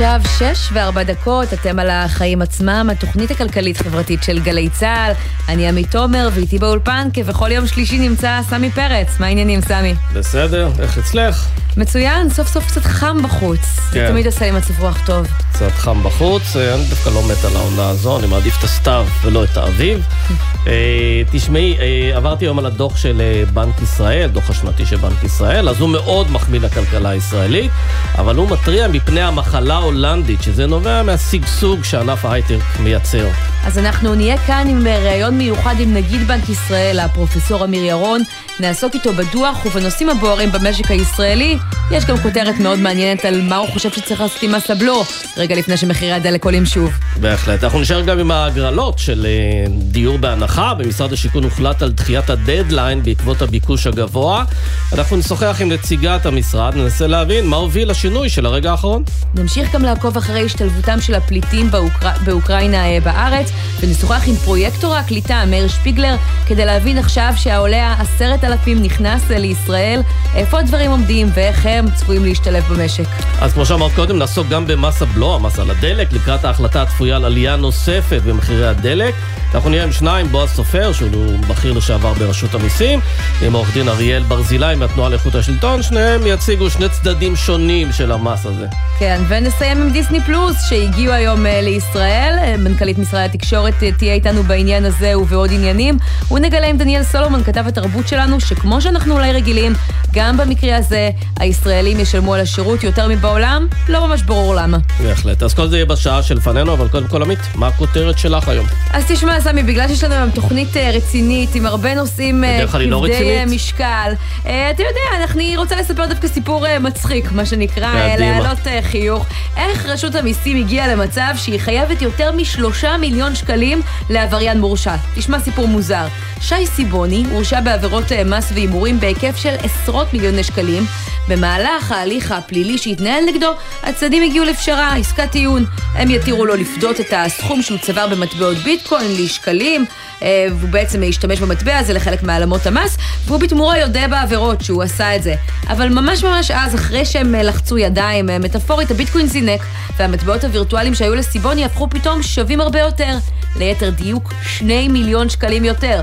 עכשיו שש וארבע דקות, אתם על החיים עצמם, התוכנית הכלכלית-חברתית של גלי צה"ל. אני עמית תומר, ואיתי באולפן, כבכל יום שלישי נמצא סמי פרץ. מה העניינים, סמי? בסדר, איך אצלך? מצוין, סוף סוף קצת חם בחוץ. כן. זה תמיד עושה לי מצב רוח טוב. קצת חם בחוץ, אה, אני דווקא לא מת על העונה הזו, אני מעדיף את הסתיו ולא את האביב. אה, תשמעי, אה, עברתי היום על הדוח של בנק ישראל, דוח השנתי של בנק ישראל, אז הוא מאוד מחמיא לכלכלה הישראלית, אבל הוא מתריע מפני המחלה ההולנדית, שזה נובע מהשגשוג שענף ההייטק מייצר. אז אנחנו נהיה כאן עם ראיון מיוחד עם נגיד בנק ישראל, הפרופסור אמיר ירון. נעסוק איתו בדוח ובנושאים הבוערים במשק הישראלי. יש גם כותרת מאוד מעניינת על מה הוא חושב שצריך לעשות עם מס הבלו, רגע לפני שמחירי הדלק עולים שוב. בהחלט. אנחנו נשאר גם עם ההגרלות של אה, דיור בהנחה. במשרד השיכון הוחלט על דחיית הדדליין בעקבות הביקוש הגבוה. אנחנו נשוחח עם נציגת המשרד, ננסה להבין מה הוביל לשינוי של הרגע האחרון. נמשיך גם לעקוב אחרי השתלבותם של הפליטים באוקר... באוקראינה אה, בארץ, ונשוחח עם פרויקטור הקליטה, מאיר שפיגלר, כדי להבין עכשיו שהעולה עשרת אלפים נכנס לישראל, איפה הדברים עומדים ואיך הם צפויים להשתלב במשק. אז כמו שאמרת קודם, נעסוק גם במס הבלו, המס על הדלק, לקראת ההחלטה הצפויה על עלייה נוספת במחירי הדלק. אנחנו נהיה עם שניים, בועז סופר, שהוא בכיר לשעבר ברשות המיסים, עם עורך דין אריאל ברזילי מהתנועה לאיכות השלטון, שניהם יציגו שני צדדים שונים של המס הזה. כן, ונסיים עם דיסני פלוס, שהגיעו היום uh, לישראל. אה, מנכ"לית משרד התקשורת uh, תהיה איתנו בעניין הזה ובעוד עניינים. ונגלה עם דניאל סולומון, כתב התרבות שלנו, שכמו שאנחנו אולי רגילים, גם במקרה הזה הישראלים ישלמו על השירות יותר מבעולם, לא ממש ברור למה. בהחלט. אז כל זה יהיה בשעה שלפנינו, אבל קודם כל, עמית, מה הכותרת שלך היום? אז תשמע, סמי, בגלל שיש לנו היום תוכנית רצינית עם הרבה נושאים לא כבדי לא משקל, אתה יודע, אני רוצה לספר דווקא סיפור מצחיק, מה שנקרא, להעלות חיוך. איך רשות המיסים הגיעה למצב שהיא חייבת יותר משלושה מיליון שקלים לעבריין מורשע? תשמע סיפור מוזר. שי סיבוני הורשע בעבירות אה, מס והימורים בהיקף של עשרות מיליוני שקלים. במהלך ההליך הפלילי שהתנהל נגדו, הצדדים הגיעו לפשרה, עסקת טיעון. הם יתירו לו לפדות את הסכום שהוא צבר במטבעות ביטקוין לשקלים, אה, והוא בעצם השתמש במטבע הזה לחלק מהעלמות המס, והוא בתמורה יודע בעבירות שהוא עשה את זה. אבל ממש ממש אז, אחרי שהם אה, לחצו ידיים, מטאפורית, הביטקוין זינק, והמטבעות הווירטואליים שהיו לסיבוני הפכו פתאום שווים הרבה יותר. ליתר דיוק, שני מיליון שקלים יותר.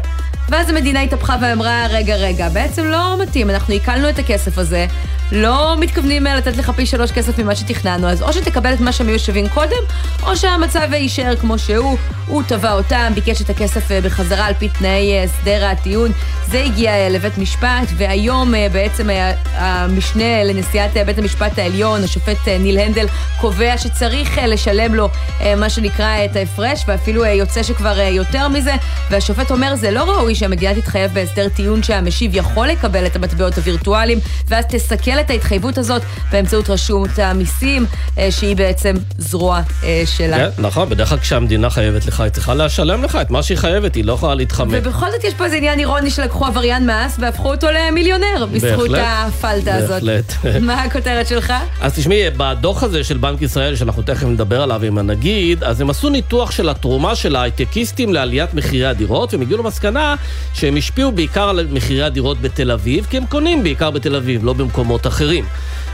ואז המדינה התהפכה ואמרה, רגע, רגע, בעצם לא מתאים, אנחנו עיכלנו את הכסף הזה, לא מתכוונים לתת לך פי שלוש כסף ממה שתכננו, אז או שתקבל את מה שהם היו שווים קודם, או שהמצב יישאר כמו שהוא, הוא תבע אותם, ביקש את הכסף אה, בחזרה על פי תנאי אה, הסדר הטיעון, זה הגיע אה, לבית משפט, והיום בעצם המשנה לנשיאת בית המשפט העליון, השופט ניל הנדל, קובע שצריך לשלם לו מה שנקרא את ההפרש, ואפילו יוצא שכבר יותר מזה, והשופט אומר, זה לא ראוי שהמדינה תתחייב בהסדר טיעון שהמשיב יכול לקבל את המטבעות הווירטואליים, ואז תסכל את ההתחייבות הזאת באמצעות רשות המיסים, אה, שהיא בעצם זרוע אה, שלה. כן, נכון, בדרך כלל כשהמדינה חייבת לך, היא צריכה לשלם לך את מה שהיא חייבת, היא לא יכולה להתחמק. ובכל זאת יש פה איזה עניין אירוני שלקחו עבריין מס והפכו אותו למיליונר, בזכות הפלטה הזאת. בהחלט. מה הכותרת שלך? אז תשמעי, בדוח הזה של בנק ישראל, שאנחנו תכף נדבר עליו עם הנגיד, אז הם עשו ניתוח של התרומה של ההייטקיסטים לעליית מחירי הדירות, והם הגיעו למסקנה שהם השפיעו בעיקר על מחירי הדירות בתל אביב, כי הם קונים בעיקר בתל אביב, לא במקומות אחרים.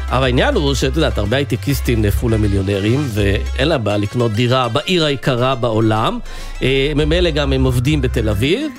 אבל העניין הוא שאת יודעת, הרבה הייטקיסטים נהפכו למיליונרים, ואין להם בעיה לקנות דירה בעיר היקרה בעולם. אה, ממילא גם הם עובדים בתל אביב,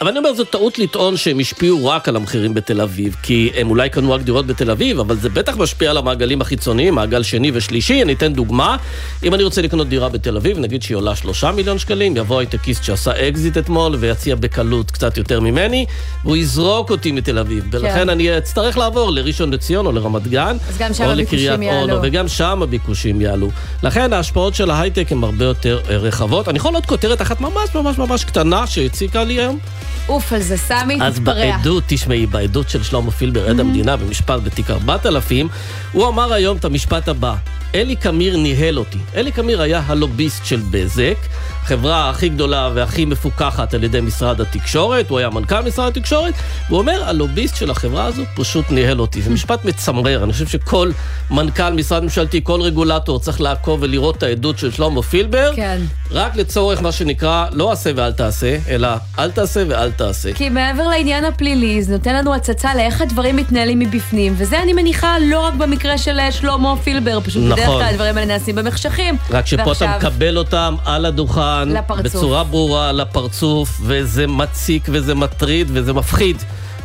אבל אני אומר, זו טעות לטעון שהם השפיעו רק על המחירים בתל אביב, כי הם אולי קנו רק דירות בתל אביב, אבל זה בטח משפיע על המעגלים החיצוניים, מעגל שני ושלישי. אני אתן דוגמה, אם אני רוצה לקנות דירה בתל אביב, נגיד שהיא עולה שלושה מיליון שקלים, יבוא הייטקיסט שעשה אקזיט אתמול ויציע בקלות קצת יותר ממני, והוא יזרוק אותי מתל אביב. כן. ולכן אני אצטרך לעבור לראשון לציון או לרמת גן, או לקריית אונו, וגם שם הביקושים יעלו. לכן ההשפעות של ההייטק הן הרבה יותר רחבות. אני יכול עוד כותרת אחת ממש ממש ממש קטנה שהציקה לי היום. עוף על זה, סמי, תתפרע. אז בעדות, תשמעי, בעדות של שלמה פילבר, עד. המדינה, במשפט בתיק 4000, הוא אמר היום את המשפט הבא: אלי קמיר ניהל אותי. אלי קמיר היה הלוביסט של בזק, החברה הכי גדולה והכי מפוקחת על ידי משרד התקשורת, הוא היה מנכ"ל משרד התקשורת, והוא אומר, הלוביסט של החברה הזו פשוט ניהל אותי. זה משפט מצמרר, אני חושב שכל מנכ"ל משרד ממשלתי, כל רגולטור צריך לעקוב ולראות את העדות של שלמה פילבר, כן. רק לצורך מה שנקרא, לא עשה ואל תעשה, אלא אל תעשה ואל תעשה. כי מעבר לעניין הפלילי, זה נותן לנו הצצה לאיך הדברים מתנהלים מבפנים, וזה אני מניחה לא רק במקרה של אה, שלמה פילבר, פשוט נכון. בדרך כלל הדברים האלה נעשים במחשכים. רק שפה ועכשיו... אתה מקבל אותם על הדוכן, לפרצוף. בצורה ברורה, לפרצוף, וזה מציק וזה מטריד וזה מפחיד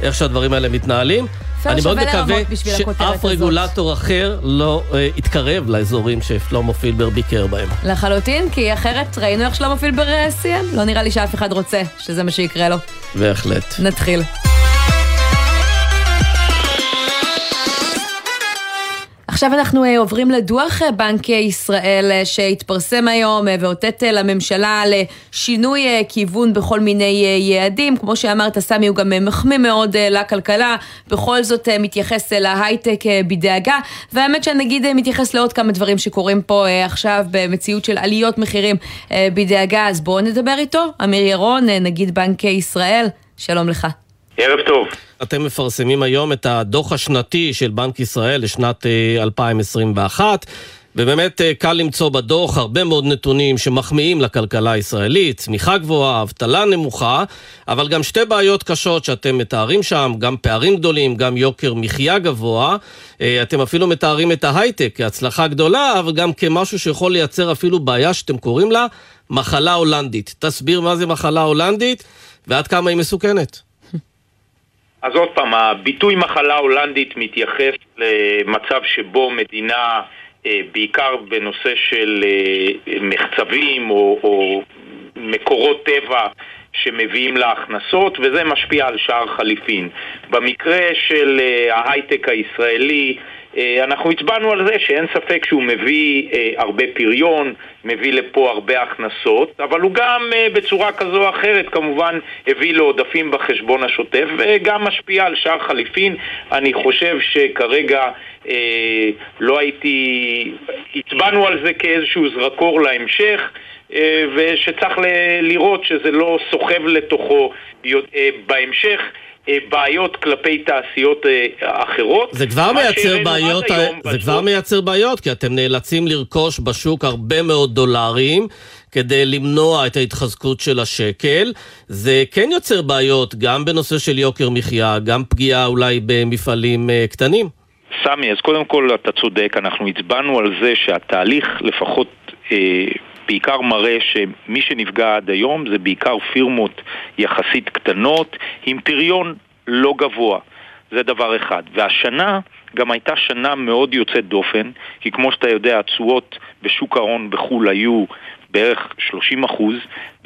איך שהדברים האלה מתנהלים. אני מאוד מקווה שאף רגולטור אחר לא אה, יתקרב לאזורים ששלמה פילבר ביקר בהם. לחלוטין, כי אחרת ראינו איך שלמה פילבר אה, סיים. לא נראה לי שאף אחד רוצה שזה מה שיקרה לו. בהחלט. נתחיל. עכשיו אנחנו אה, עוברים לדוח אה, בנק ישראל אה, שהתפרסם היום ואותת לממשלה לשינוי כיוון בכל מיני יעדים. כמו שאמרת, סמי הוא גם מחמיא מאוד לכלכלה, בכל זאת מתייחס להייטק בדאגה. והאמת שהנגיד מתייחס לעוד כמה דברים שקורים פה עכשיו במציאות של עליות מחירים בדאגה, אז בואו נדבר איתו. אמיר ירון, נגיד בנק ישראל, שלום לך. ערב טוב. אתם מפרסמים היום את הדוח השנתי של בנק ישראל לשנת 2021. אה, ובאמת אה, קל למצוא בדוח הרבה מאוד נתונים שמחמיאים לכלכלה הישראלית, צמיחה גבוהה, אבטלה נמוכה, אבל גם שתי בעיות קשות שאתם מתארים שם, גם פערים גדולים, גם יוקר מחיה גבוה. אה, אתם אפילו מתארים את ההייטק כהצלחה גדולה, אבל גם כמשהו שיכול לייצר אפילו בעיה שאתם קוראים לה מחלה הולנדית. תסביר מה זה מחלה הולנדית ועד כמה היא מסוכנת. אז עוד פעם, הביטוי מחלה הולנדית מתייחס למצב שבו מדינה, אה, בעיקר בנושא של אה, מחצבים או, או מקורות טבע שמביאים לה הכנסות, וזה משפיע על שער חליפין. במקרה של אה, ההייטק הישראלי, אנחנו הצבענו על זה שאין ספק שהוא מביא אה, הרבה פריון, מביא לפה הרבה הכנסות, אבל הוא גם אה, בצורה כזו או אחרת כמובן הביא לעודפים בחשבון השוטף וגם משפיע על שער חליפין. אני חושב שכרגע אה, לא הייתי... הצבענו על זה כאיזשהו זרקור להמשך אה, ושצריך לראות שזה לא סוחב לתוכו אה, בהמשך. אה, בעיות כלפי תעשיות אה, אחרות. זה כבר מייצר בעיות, זה כבר מייצר בעיות, כי אתם נאלצים לרכוש בשוק הרבה מאוד דולרים. כדי למנוע את ההתחזקות של השקל. זה כן יוצר בעיות גם בנושא של יוקר מחיה, גם פגיעה אולי במפעלים אה, קטנים. סמי, אז קודם כל אתה צודק, אנחנו הצבענו על זה שהתהליך לפחות אה, בעיקר מראה שמי שנפגע עד היום זה בעיקר פירמות יחסית קטנות עם פריון לא גבוה. זה דבר אחד. והשנה גם הייתה שנה מאוד יוצאת דופן, כי כמו שאתה יודע, התשואות בשוק ההון בחו"ל היו בערך 30 אחוז,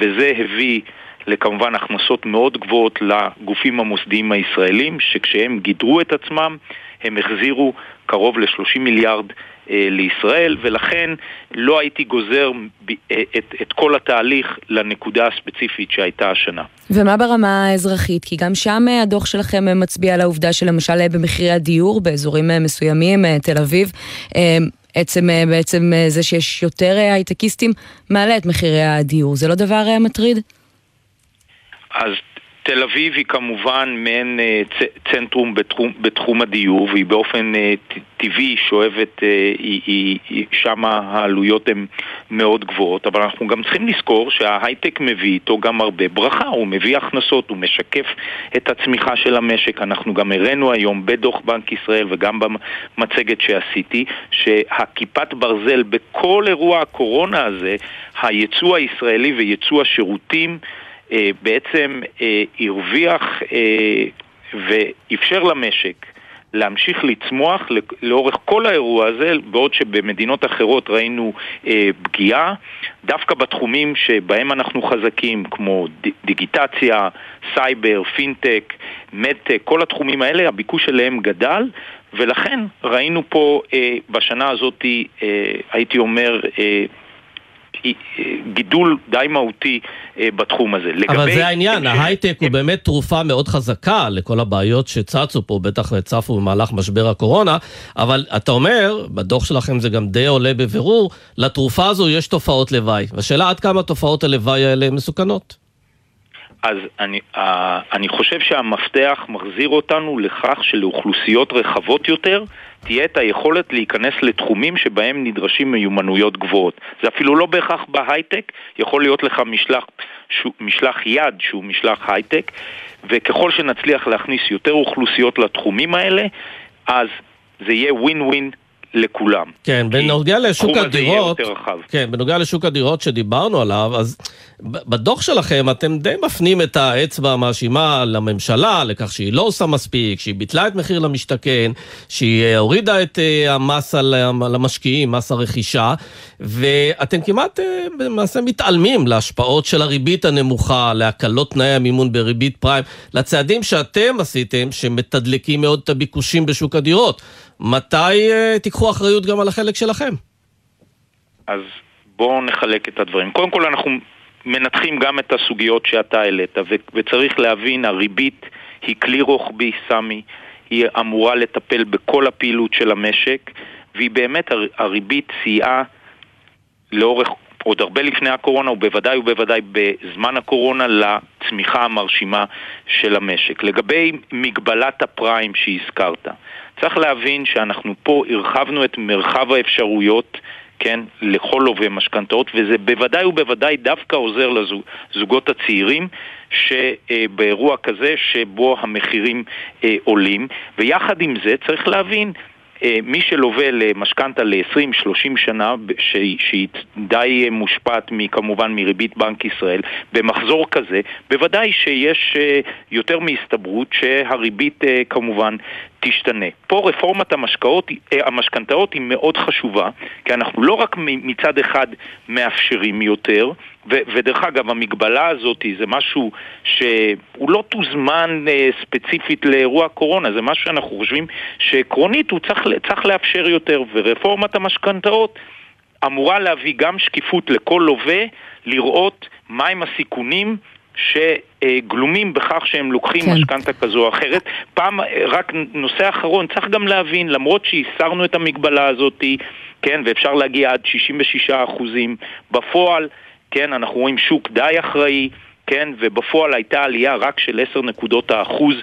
וזה הביא לכמובן הכנסות מאוד גבוהות לגופים המוסדיים הישראלים, שכשהם גידרו את עצמם, הם החזירו קרוב ל-30 מיליארד לישראל, ולכן לא הייתי גוזר אה, את, את כל התהליך לנקודה הספציפית שהייתה השנה. ומה ברמה האזרחית? כי גם שם אה, הדוח שלכם מצביע על העובדה שלמשל במחירי הדיור באזורים מסוימים, תל אביב, עצם בעצם זה שיש יותר הייטקיסטים מעלה את מחירי הדיור. זה לא דבר מטריד? אז תל אביב היא כמובן מעין אה, צנטרום בתחום, בתחום הדיור והיא באופן אה, טבעי שואבת, אה, שם העלויות הן מאוד גבוהות, אבל אנחנו גם צריכים לזכור שההייטק מביא איתו גם הרבה ברכה, הוא מביא הכנסות, הוא משקף את הצמיחה של המשק. אנחנו גם הראינו היום בדוח בנק ישראל וגם במצגת שעשיתי, שהכיפת ברזל בכל אירוע הקורונה הזה, היצוא הישראלי ויצוא השירותים בעצם אה, הרוויח אה, ואפשר למשק להמשיך לצמוח לאורך כל האירוע הזה, בעוד שבמדינות אחרות ראינו אה, פגיעה, דווקא בתחומים שבהם אנחנו חזקים, כמו דיגיטציה, סייבר, פינטק, מדטק, כל התחומים האלה, הביקוש אליהם גדל, ולכן ראינו פה אה, בשנה הזאת, אה, הייתי אומר, אה, גידול די מהותי בתחום הזה. אבל זה העניין, ההייטק הוא באמת תרופה מאוד חזקה לכל הבעיות שצצו פה, בטח צפו במהלך משבר הקורונה, אבל אתה אומר, בדוח שלכם זה גם די עולה בבירור, לתרופה הזו יש תופעות לוואי. והשאלה עד כמה תופעות הלוואי האלה מסוכנות. אז אני, uh, אני חושב שהמפתח מחזיר אותנו לכך שלאוכלוסיות רחבות יותר תהיה את היכולת להיכנס לתחומים שבהם נדרשים מיומנויות גבוהות. זה אפילו לא בהכרח בהייטק, יכול להיות לך משלח, ש, משלח יד שהוא משלח הייטק, וככל שנצליח להכניס יותר אוכלוסיות לתחומים האלה, אז זה יהיה ווין ווין לכולם. כן, בנוגע לשוק הדירות, כן, בנוגע לשוק הדירות שדיברנו עליו, אז בדוח שלכם אתם די מפנים את האצבע המאשימה לממשלה, לכך שהיא לא עושה מספיק, שהיא ביטלה את מחיר למשתכן, שהיא אה, הורידה את אה, המס על המשקיעים, מס הרכישה, ואתם כמעט אה, למעשה מתעלמים להשפעות של הריבית הנמוכה, להקלות תנאי המימון בריבית פריים, לצעדים שאתם עשיתם, שמתדלקים מאוד את הביקושים בשוק הדירות. מתי תיקחו אחריות גם על החלק שלכם? אז בואו נחלק את הדברים. קודם כל אנחנו מנתחים גם את הסוגיות שאתה העלית, וצריך להבין, הריבית היא כלי רוחבי, סמי, היא אמורה לטפל בכל הפעילות של המשק, והיא באמת, הריבית סייעה לאורך, עוד הרבה לפני הקורונה, ובוודאי ובוודאי בזמן הקורונה, לצמיחה המרשימה של המשק. לגבי מגבלת הפריים שהזכרת, צריך להבין שאנחנו פה הרחבנו את מרחב האפשרויות כן, לכל לווה משכנתאות, וזה בוודאי ובוודאי דווקא עוזר לזוגות הצעירים שבאירוע כזה שבו המחירים אה, עולים, ויחד עם זה צריך להבין מי שלווה למשכנתה ל-20-30 שנה, שהיא די מושפעת כמובן מריבית בנק ישראל, במחזור כזה, בוודאי שיש אה, יותר מהסתברות שהריבית כמובן תשתנה. פה רפורמת אה, המשכנתאות היא מאוד חשובה, כי אנחנו לא רק מצד אחד מאפשרים יותר, ו- ודרך אגב, המגבלה הזאת זה משהו שהוא לא תוזמן אה, ספציפית לאירוע קורונה, זה משהו שאנחנו חושבים שעקרונית הוא צריך, צריך לאפשר יותר, ורפורמת המשכנתאות אמורה להביא גם שקיפות לכל לווה, לראות מהם הסיכונים שגלומים בכך שהם לוקחים כן. משכנתה כזו או אחרת. פעם, רק נושא אחרון, צריך גם להבין, למרות שהסרנו את המגבלה הזאת, כן, ואפשר להגיע עד 66 אחוזים, בפועל, כן, אנחנו רואים שוק די אחראי. כן, ובפועל הייתה עלייה רק של 10 נקודות האחוז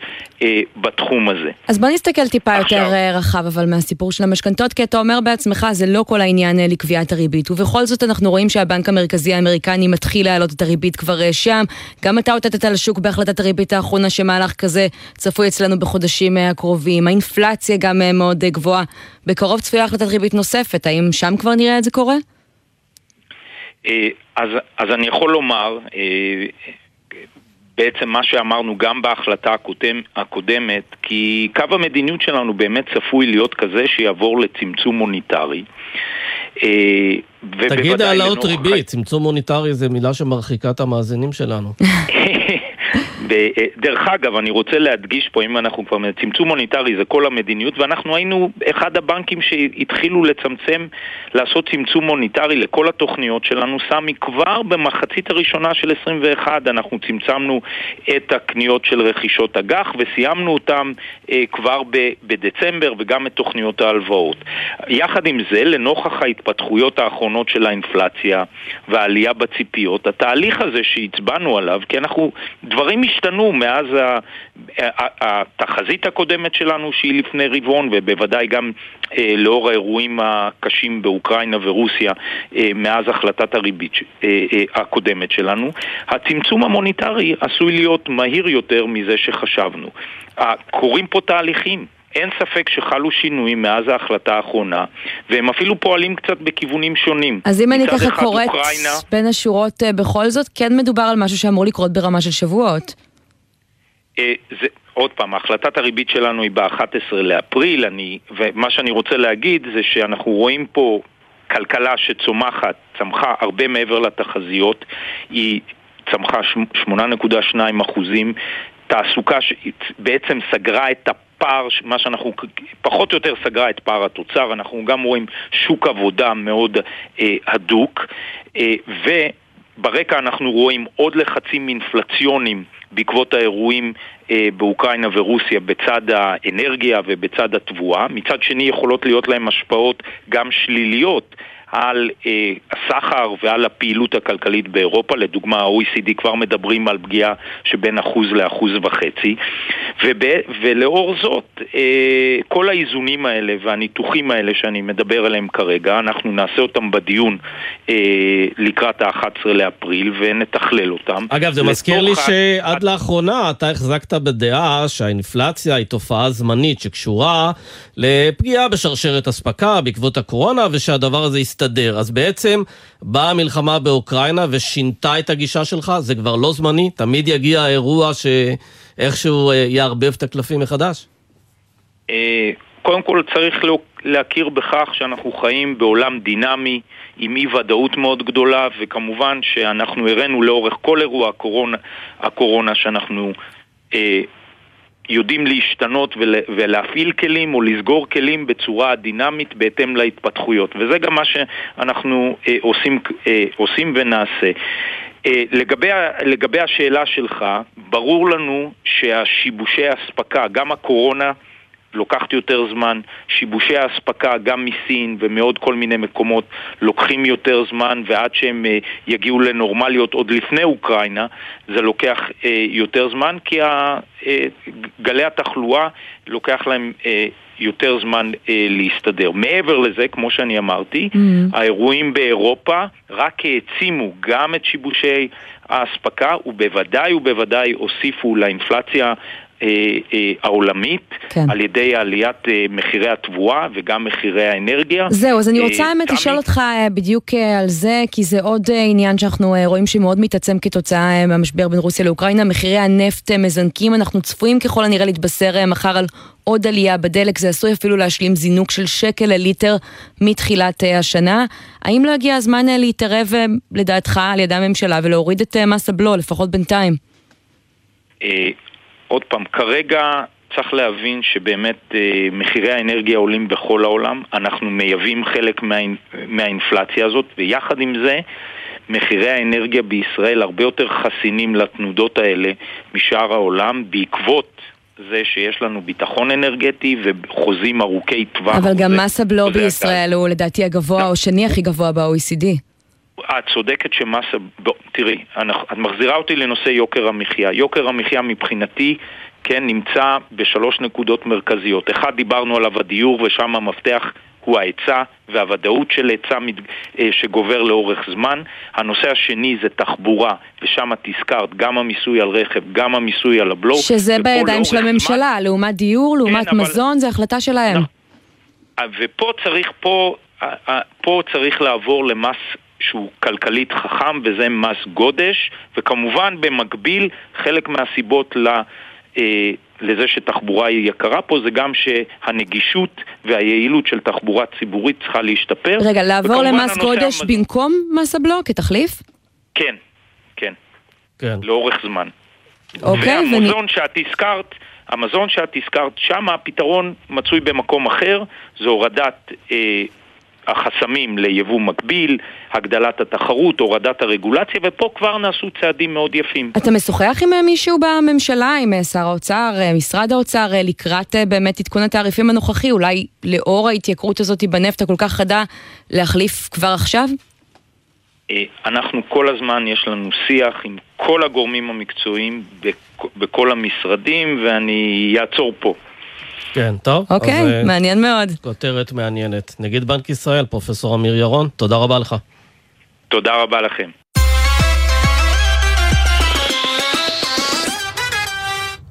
אה, בתחום הזה. אז בוא נסתכל טיפה עכשיו... יותר אה, רחב אבל מהסיפור של המשכנתות, כי אתה אומר בעצמך זה לא כל העניין אה, לקביעת הריבית, ובכל זאת אנחנו רואים שהבנק המרכזי האמריקני מתחיל להעלות את הריבית כבר אה, שם. גם אתה אותתת על השוק בהחלטת הריבית האחרונה שמהלך כזה צפוי אצלנו בחודשים הקרובים. האינפלציה גם מאוד גבוהה. בקרוב צפויה החלטת ריבית נוספת, האם שם כבר נראה את זה קורה? אה, אז, אז אני יכול לומר, אה, בעצם מה שאמרנו גם בהחלטה הקודם, הקודמת, כי קו המדיניות שלנו באמת צפוי להיות כזה שיעבור לצמצום מוניטרי. אה, תגיד העלאות. ריבית, צמצום מוניטרי זה מילה שמרחיקה את המאזינים שלנו. דרך אגב, אני רוצה להדגיש פה, אם אנחנו כבר... צמצום מוניטרי זה כל המדיניות, ואנחנו היינו אחד הבנקים שהתחילו לצמצם, לעשות צמצום מוניטרי לכל התוכניות שלנו. סמי, כבר במחצית הראשונה של 21 אנחנו צמצמנו את הקניות של רכישות אג"ח, וסיימנו אותם אה, כבר ב, בדצמבר, וגם את תוכניות ההלוואות. יחד עם זה, לנוכח ההתפתחויות האחרונות של האינפלציה והעלייה בציפיות, התהליך הזה שהצבענו עליו, כי אנחנו... דברים השתנו מאז התחזית הקודמת שלנו שהיא לפני רבעון ובוודאי גם אה, לאור האירועים הקשים באוקראינה ורוסיה אה, מאז החלטת הריבית אה, הקודמת שלנו. הצמצום המוניטרי עשוי להיות מהיר יותר מזה שחשבנו. קורים פה תהליכים. אין ספק שחלו שינויים מאז ההחלטה האחרונה, והם אפילו פועלים קצת בכיוונים שונים. אז אם אני ככה קוראת אוקראינה... בין השורות בכל זאת, כן מדובר על משהו שאמור לקרות ברמה של שבועות. אה, זה, עוד פעם, החלטת הריבית שלנו היא ב-11 לאפריל, אני, ומה שאני רוצה להגיד זה שאנחנו רואים פה כלכלה שצומחת, צמחה הרבה מעבר לתחזיות, היא צמחה 8.2 אחוזים, תעסוקה שבעצם סגרה את פער, מה שאנחנו פחות או יותר סגרה את פער התוצר, אנחנו גם רואים שוק עבודה מאוד אה, הדוק, אה, וברקע אנחנו רואים עוד לחצים אינפלציוניים בעקבות האירועים אה, באוקראינה ורוסיה בצד האנרגיה ובצד התבואה. מצד שני יכולות להיות להם השפעות גם שליליות על אה, הסחר ועל הפעילות הכלכלית באירופה. לדוגמה, ה-OECD כבר מדברים על פגיעה שבין אחוז לאחוז וחצי. וב, ולאור זאת, אה, כל האיזונים האלה והניתוחים האלה שאני מדבר עליהם כרגע, אנחנו נעשה אותם בדיון אה, לקראת ה-11 לאפריל ונתכלל אותם. אגב, זה מזכיר לי שעד לאחרונה אתה החזקת בדעה שהאינפלציה היא תופעה זמנית שקשורה לפגיעה בשרשרת אספקה בעקבות הקורונה, ושהדבר הזה יסתדר. אז בעצם באה המלחמה באוקראינה ושינתה את הגישה שלך? זה כבר לא זמני? תמיד יגיע האירוע שאיכשהו אה, יערבב את הקלפים מחדש? אה, קודם כל צריך להכיר בכך שאנחנו חיים בעולם דינמי עם אי ודאות מאוד גדולה וכמובן שאנחנו הראינו לאורך כל אירוע הקורונה, הקורונה שאנחנו אה, יודעים להשתנות ולהפעיל כלים או לסגור כלים בצורה דינמית בהתאם להתפתחויות וזה גם מה שאנחנו אה, עושים, אה, עושים ונעשה. אה, לגבי, לגבי השאלה שלך, ברור לנו שהשיבושי האספקה, גם הקורונה לוקחת יותר זמן, שיבושי האספקה גם מסין ומעוד כל מיני מקומות לוקחים יותר זמן ועד שהם uh, יגיעו לנורמליות עוד לפני אוקראינה זה לוקח uh, יותר זמן כי uh, גלי התחלואה לוקח להם יותר זמן uh, להסתדר. מעבר לזה, כמו שאני אמרתי, mm-hmm. האירועים באירופה רק העצימו גם את שיבושי האספקה ובוודאי ובוודאי הוסיפו לאינפלציה אה, אה, העולמית כן. על ידי עליית אה, מחירי התבואה וגם מחירי האנרגיה. זהו, אז אני רוצה האמת לשאול אותך בדיוק על זה, כי זה עוד עניין שאנחנו רואים שמאוד מתעצם כתוצאה מהמשבר בין רוסיה לאוקראינה. מחירי הנפט מזנקים, אנחנו צפויים ככל הנראה להתבשר מחר על עוד עלייה בדלק, זה עשוי אפילו להשלים זינוק של שקל לליטר מתחילת השנה. האם לא הגיע הזמן להתערב, לדעתך, על ידי הממשלה ולהוריד את מס הבלו, לפחות בינתיים? עוד פעם, כרגע צריך להבין שבאמת אה, מחירי האנרגיה עולים בכל העולם, אנחנו מייבאים חלק מה, מהאינפלציה הזאת, ויחד עם זה מחירי האנרגיה בישראל הרבה יותר חסינים לתנודות האלה משאר העולם, בעקבות זה שיש לנו ביטחון אנרגטי וחוזים ארוכי טווח. אבל גם מס הבלו בישראל הוא לדעתי הגבוה או שני הכי גבוה ב-OECD. את צודקת שמס... תראי, את מחזירה אותי לנושא יוקר המחיה. יוקר המחיה מבחינתי, כן, נמצא בשלוש נקודות מרכזיות. אחד, דיברנו עליו הדיור, ושם המפתח הוא ההיצע והוודאות של היצע אה, שגובר לאורך זמן. הנושא השני זה תחבורה, ושם את הזכרת גם המיסוי על רכב, גם המיסוי על הבלו. שזה בידיים של הממשלה, זמן. לעומת דיור, כן, לעומת כן, מזון, אבל... זה החלטה שלהם. ופה צריך, פה, פה צריך לעבור למס שהוא כלכלית חכם וזה מס גודש, וכמובן במקביל חלק מהסיבות ל... אה, לזה שתחבורה היא יקרה פה זה גם שהנגישות והיעילות של תחבורה ציבורית צריכה להשתפר. רגע, לעבור למס גודש המז... במקום מס הבלו כתחליף? כן, כן. כן. לאורך זמן. אוקיי, והמזון ואני... שאת הזכרת, המזון שאת הזכרת, שם הפתרון מצוי במקום אחר, זה הורדת אה, החסמים ליבוא מקביל, הגדלת התחרות, הורדת הרגולציה, ופה כבר נעשו צעדים מאוד יפים. אתה משוחח עם מישהו בממשלה, עם שר האוצר, משרד האוצר, לקראת באמת עדכון התעריפים הנוכחי, אולי לאור ההתייקרות הזאת בנפט הכל כך חדה, להחליף כבר עכשיו? אה, אנחנו כל הזמן, יש לנו שיח עם כל הגורמים המקצועיים בכל המשרדים, ואני אעצור פה. כן, טוב. אוקיי, אז, אה, מעניין מאוד. כותרת מעניינת. נגיד בנק ישראל, פרופסור אמיר ירון, תודה רבה לך. תודה רבה לכם.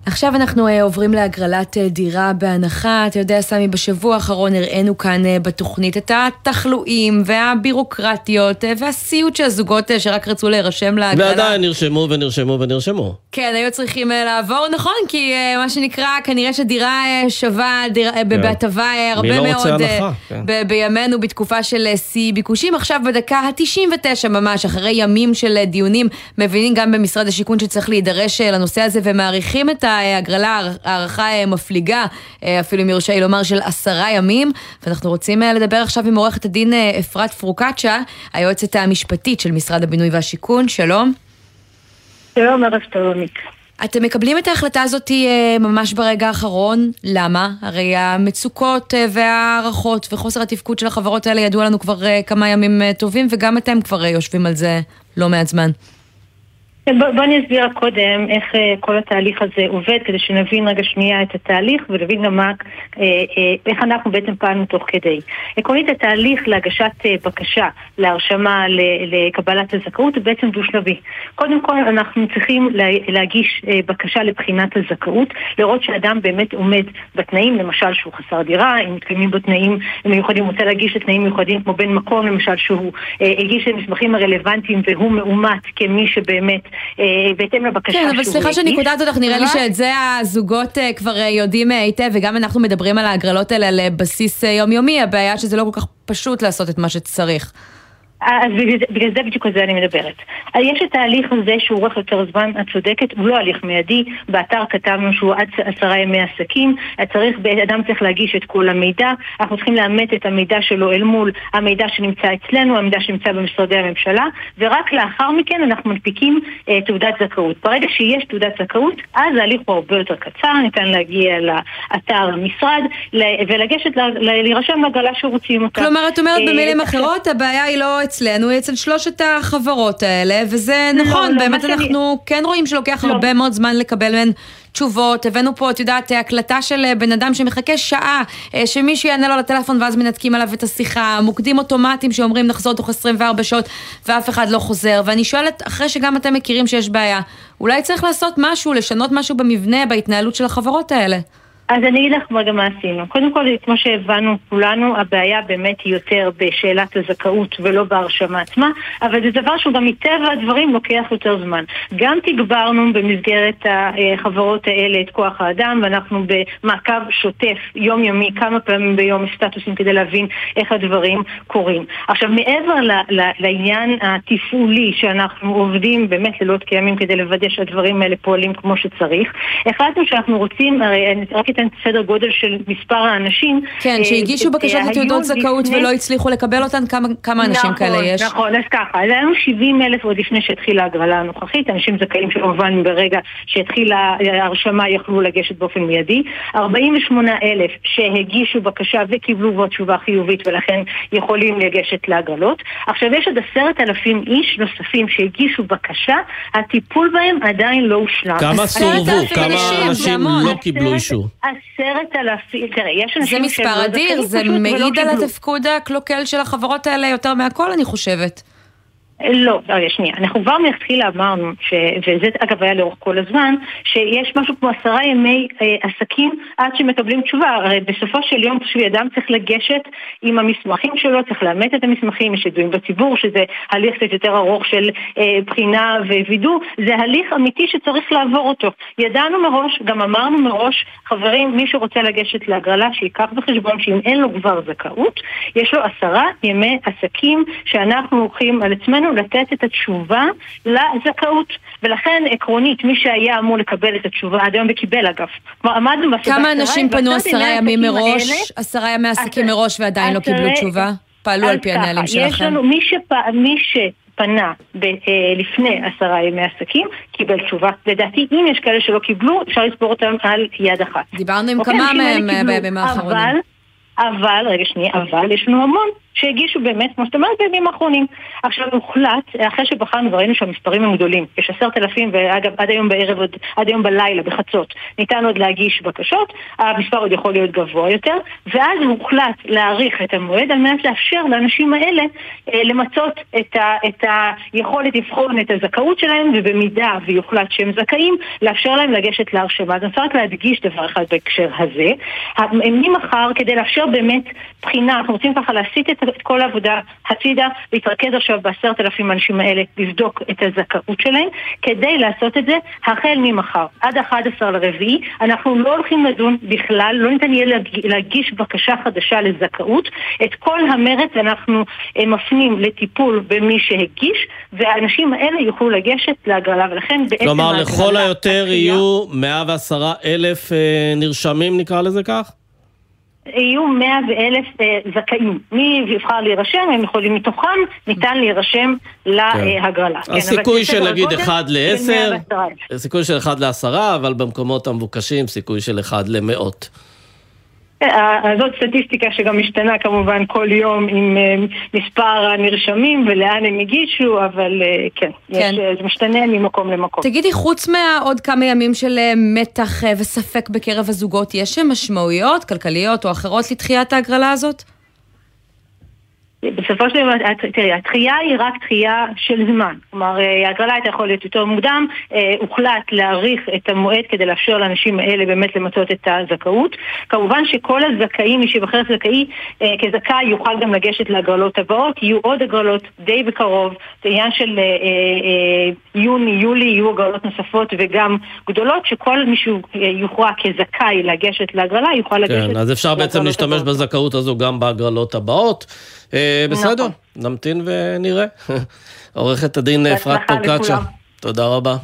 עכשיו אנחנו uh, עוברים להגרלת uh, דירה בהנחה. אתה יודע, סמי, בשבוע האחרון הראינו כאן uh, בתוכנית את התחלואים והבירוקרטיות והסיוט של הזוגות שרק רצו להירשם להגרלה. ועדיין נרשמו ונרשמו ונרשמו. כן, היו צריכים לעבור, נכון, כי מה שנקרא, כנראה שדירה שווה דירה, כן. בהטבה הרבה לא מאוד uh, כן. ב- בימינו בתקופה של שיא ביקושים. עכשיו בדקה ה-99 ממש, אחרי ימים של דיונים, מבינים גם במשרד השיכון שצריך להידרש לנושא הזה ומעריכים את ה... ההגרלה, הערכה מפליגה, אפילו אם יורשה לי לומר, של עשרה ימים. ואנחנו רוצים לדבר עכשיו עם עורכת הדין אפרת פרוקצ'ה, היועצת המשפטית של משרד הבינוי והשיכון. שלום. שלום, ערב טוב, עמית. אתם מקבלים את ההחלטה הזאת אה, ממש ברגע האחרון, למה? הרי המצוקות אה, וההערכות וחוסר התפקוד של החברות האלה ידוע לנו כבר אה, כמה ימים טובים, וגם אתם כבר יושבים על זה לא מעט זמן. כן, בוא, אני אסביר קודם איך uh, כל התהליך הזה עובד, כדי שנבין רגע שנייה את התהליך ונבין גם uh, uh, איך אנחנו בעצם פעלנו תוך כדי. עקרונית התהליך להגשת בקשה להרשמה לקבלת הזכאות הוא בעצם דו-שלבי. קודם כל אנחנו צריכים לה, להגיש בקשה לבחינת הזכאות, לראות שאדם באמת עומד בתנאים, למשל שהוא חסר דירה, אם מתקיימים בו תנאים מיוחדים, הוא רוצה להגיש את תנאים מיוחדים כמו בן מקום, למשל שהוא הגיש את המסמכים הרלוונטיים והוא מאומת כמי שבאמת אה, בהתאם לבקשה. כן, אבל סליחה שאני קוטעת אותך, נראה לי שאת זה הזוגות אה, כבר אה, יודעים היטב, וגם אנחנו מדברים על ההגרלות האלה על בסיס יומיומי, הבעיה שזה לא כל כך פשוט לעשות את מה שצריך. אז בגלל זה בדיוק על זה אני מדברת. יש את ההליך הזה שהוא אורך יותר זמן, את צודקת, הוא לא הליך מיידי, באתר כתבנו שהוא עד עשרה ימי עסקים, צריך, אדם צריך להגיש את כל המידע, אנחנו צריכים לאמת את המידע שלו אל מול המידע שנמצא אצלנו, המידע שנמצא במשרדי הממשלה, ורק לאחר מכן אנחנו מנפיקים אה, תעודת זכאות. ברגע שיש תעודת זכאות, אז ההליך הוא הרבה יותר קצר, ניתן להגיע לאתר המשרד ולגשת, להירשם להגרלה שרוצים אותה. כלומר, את אומרת במילים אה, אחרות, הבעיה היא לא אצלנו, היא אצל שלושת החברות האלה, וזה לא, נכון, לא, באמת אנחנו שאני... כן רואים שלוקח לא. הרבה מאוד זמן לקבל מהן תשובות. הבאנו פה, את יודעת, הקלטה של אה, בן אדם שמחכה שעה, אה, שמישהו יענה לו לטלפון ואז מנתקים עליו את השיחה, מוקדים אוטומטיים שאומרים נחזור תוך 24 שעות ואף אחד לא חוזר. ואני שואלת, אחרי שגם אתם מכירים שיש בעיה, אולי צריך לעשות משהו, לשנות משהו במבנה, בהתנהלות של החברות האלה. אז אני אגיד לך רגע מה עשינו. קודם כל, כמו שהבנו כולנו, הבעיה באמת היא יותר בשאלת הזכאות ולא בהרשמה עצמה, אבל זה דבר שהוא גם מטבע הדברים לוקח יותר זמן. גם תגברנו במסגרת החברות האלה את כוח האדם, ואנחנו במעקב שוטף יומיומי כמה פעמים ביום סטטוסים כדי להבין איך הדברים קורים. עכשיו, מעבר ל- ל- לעניין התפעולי שאנחנו עובדים באמת לילות כימים כדי לוודא שהדברים האלה פועלים כמו שצריך, החלטנו שאנחנו רוצים, הרי רק ייתן סדר גודל של מספר האנשים. כן, שהגישו אה, בקשות לתעודות זכאות ולא הצליחו לקבל אותן, כמה, כמה אנשים נכון, כאלה יש? נכון, אז ככה, אז היו 70 אלף עוד לפני שהתחילה ההגרלה הנוכחית, אנשים זכאים שכמובן ברגע שהתחילה ההרשמה יכלו לגשת באופן מיידי, 48 אלף שהגישו בקשה וקיבלו בו תשובה חיובית ולכן יכולים לגשת להגרלות. עכשיו יש עוד עשרת אלפים איש נוספים שהגישו בקשה, הטיפול בהם עדיין לא הושלם. כמה סורבו? כמה אנשים לא קיבלו אישור? עשרת אלפים, תראה, יש אנשים זה מספר אדיר, זה מעיד על התפקוד הקלוקל של החברות האלה יותר מהכל, אני חושבת. לא, רגע, שנייה. אנחנו כבר מלכתחילה אמרנו, ש... וזה אגב היה לאורך כל הזמן, שיש משהו כמו עשרה ימי אה, עסקים עד שמקבלים תשובה. הרי בסופו של יום תושבי אדם צריך לגשת עם המסמכים שלו, צריך לאמת את המסמכים, יש ידועים בציבור, שזה הליך קצת יותר ארוך של אה, בחינה ווידוא, זה הליך אמיתי שצריך לעבור אותו. ידענו מראש, גם אמרנו מראש, חברים, מי שרוצה לגשת להגרלה, שייקח בחשבון שאם אין לו כבר זכאות, יש לו עשרה ימי עסקים שאנחנו לוקחים על עצמנו. לנו לתת את התשובה לזכאות. ולכן עקרונית, מי שהיה אמור לקבל את התשובה, עד היום וקיבל אגב. כלומר, עמדנו בסדר. כמה אנשים פנו עשרה ימים מראש, עשרה ימי עסקים מראש ועדיין לא קיבלו תשובה? פעלו על פי הנהלים שלכם. יש לנו, מי, שפ, מי שפנה ב, אה, לפני עשרה ימי עסקים, קיבל תשובה. לדעתי, אם יש כאלה שלא קיבלו, אפשר לספור אותם על יד אחת. דיברנו עם אוקיי, כמה מהם אה, בימים האחרונים. אבל, אבל, רגע שנייה, אבל יש לנו המון שהגישו באמת, כמו שאת אומרת, בימים האחרונים. עכשיו הוחלט, אחרי שבחרנו וראינו שהמספרים הם גדולים, יש עשרת אלפים, ואגב, עד היום בערב, עד היום בלילה, בחצות, ניתן עוד להגיש בקשות, המספר עוד יכול להיות גבוה יותר, ואז הוחלט להאריך את המועד על מנת לאפשר לאנשים האלה אה, למצות את, ה, את היכולת לבחון את הזכאות שלהם, ובמידה ויוחלט שהם זכאים, לאפשר להם לגשת להרשמה. אז אני רוצה רק להדגיש דבר אחד בהקשר הזה. ממחר, כדי לאפשר באמת בחינה, אנחנו רוצים ככה להסיט את את כל העבודה הצידה, להתרכז עכשיו בעשרת אלפים האנשים האלה, לבדוק את הזכאות שלהם, כדי לעשות את זה החל ממחר, עד 11 לרביעי. אנחנו לא הולכים לדון בכלל, לא ניתן יהיה להגיש בקשה חדשה לזכאות. את כל המרץ אנחנו אה, מפנים לטיפול במי שהגיש, והאנשים האלה יוכלו לגשת להגרלה, ולכן בעצם... כלומר, לכל היותר יהיו 110 אלף אה, נרשמים, נקרא לזה כך? יהיו 100 ואלף אה, זכאים. מי יבחר להירשם, הם יכולים מתוכם, ניתן להירשם להגרלה. כן. הסיכוי של נגיד 1 ל-10, סיכוי של 1 ל-10, אבל במקומות המבוקשים סיכוי של 1 למאות. זאת סטטיסטיקה שגם משתנה כמובן כל יום עם אה, מספר הנרשמים ולאן הם הגישו, אבל אה, כן, כן. יש, זה משתנה ממקום למקום. תגידי, חוץ מהעוד כמה ימים של אה, מתח וספק בקרב הזוגות, יש משמעויות כלכליות או אחרות לדחיית ההגרלה הזאת? בסופו של דבר, תראי, התחייה היא רק תחייה של זמן. כלומר, אה, ההגרלה הייתה יכולה להיות יותר מוקדם, אה, הוחלט להאריך את המועד כדי לאפשר לאנשים האלה באמת למצות את הזכאות. כמובן שכל הזכאים, מי שיבחר זכאי אה, כזכאי יוכל גם לגשת להגרלות הבאות, יהיו עוד הגרלות די בקרוב, זה עניין של יוני, יולי, יהיו הגרלות נוספות וגם גדולות, שכל מי שיוכרע כזכאי לגשת להגרלה יוכל לגשת להגרלות הבאות. כן, אז אפשר בעצם להשתמש בזכאות הזו גם בהגרלות הבאות. אה, בסדר, נכון. נמתין ונראה. עורכת הדין אפרת פרוקצ'ה, תודה רבה.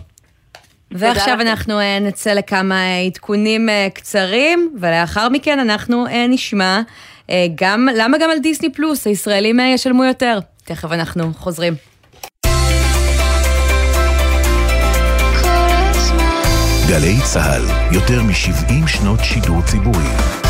ועכשיו אנחנו אה, נצא לכמה עדכונים אה, קצרים, ולאחר מכן אנחנו נשמע גם, למה גם על דיסני פלוס הישראלים ישלמו יותר? תכף אנחנו חוזרים. גלי צה"ל, יותר מ-70 שנות שידור ציבורי.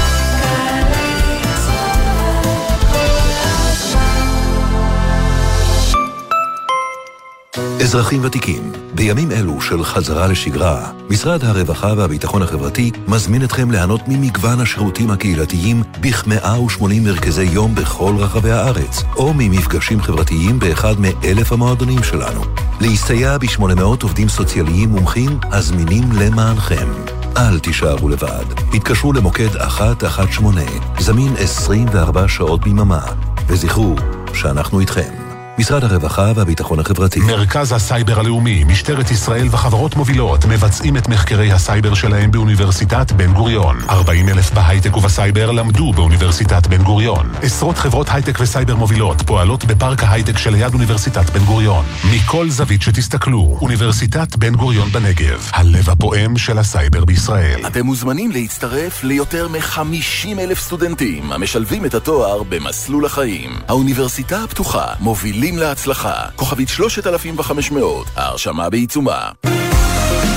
אזרחים ותיקים, בימים אלו של חזרה לשגרה, משרד הרווחה והביטחון החברתי מזמין אתכם ליהנות ממגוון השירותים הקהילתיים בכ-180 מרכזי יום בכל רחבי הארץ, או ממפגשים חברתיים באחד מאלף המועדונים שלנו. להסתייע ב-800 עובדים סוציאליים מומחים הזמינים למענכם. אל תישארו לבד. התקשרו למוקד 118, זמין 24 שעות ביממה, וזכרו שאנחנו איתכם. משרד הרווחה והביטחון החברתי. מרכז הסייבר הלאומי, משטרת ישראל וחברות מובילות מבצעים את מחקרי הסייבר שלהם באוניברסיטת בן גוריון. 40 אלף בהייטק ובסייבר למדו באוניברסיטת בן גוריון. עשרות חברות הייטק וסייבר מובילות פועלות בפארק ההייטק שליד אוניברסיטת בן גוריון. מכל זווית שתסתכלו, אוניברסיטת בן גוריון בנגב, הלב הפועם של הסייבר בישראל. אתם מוזמנים להצטרף ליותר מ-50 אלף סטודנטים המשלבים את התואר במסלול החיים. האוניברסיטה הפתוחה מובילים מובילים להצלחה. כוכבית 3500, ההרשמה בעיצומה.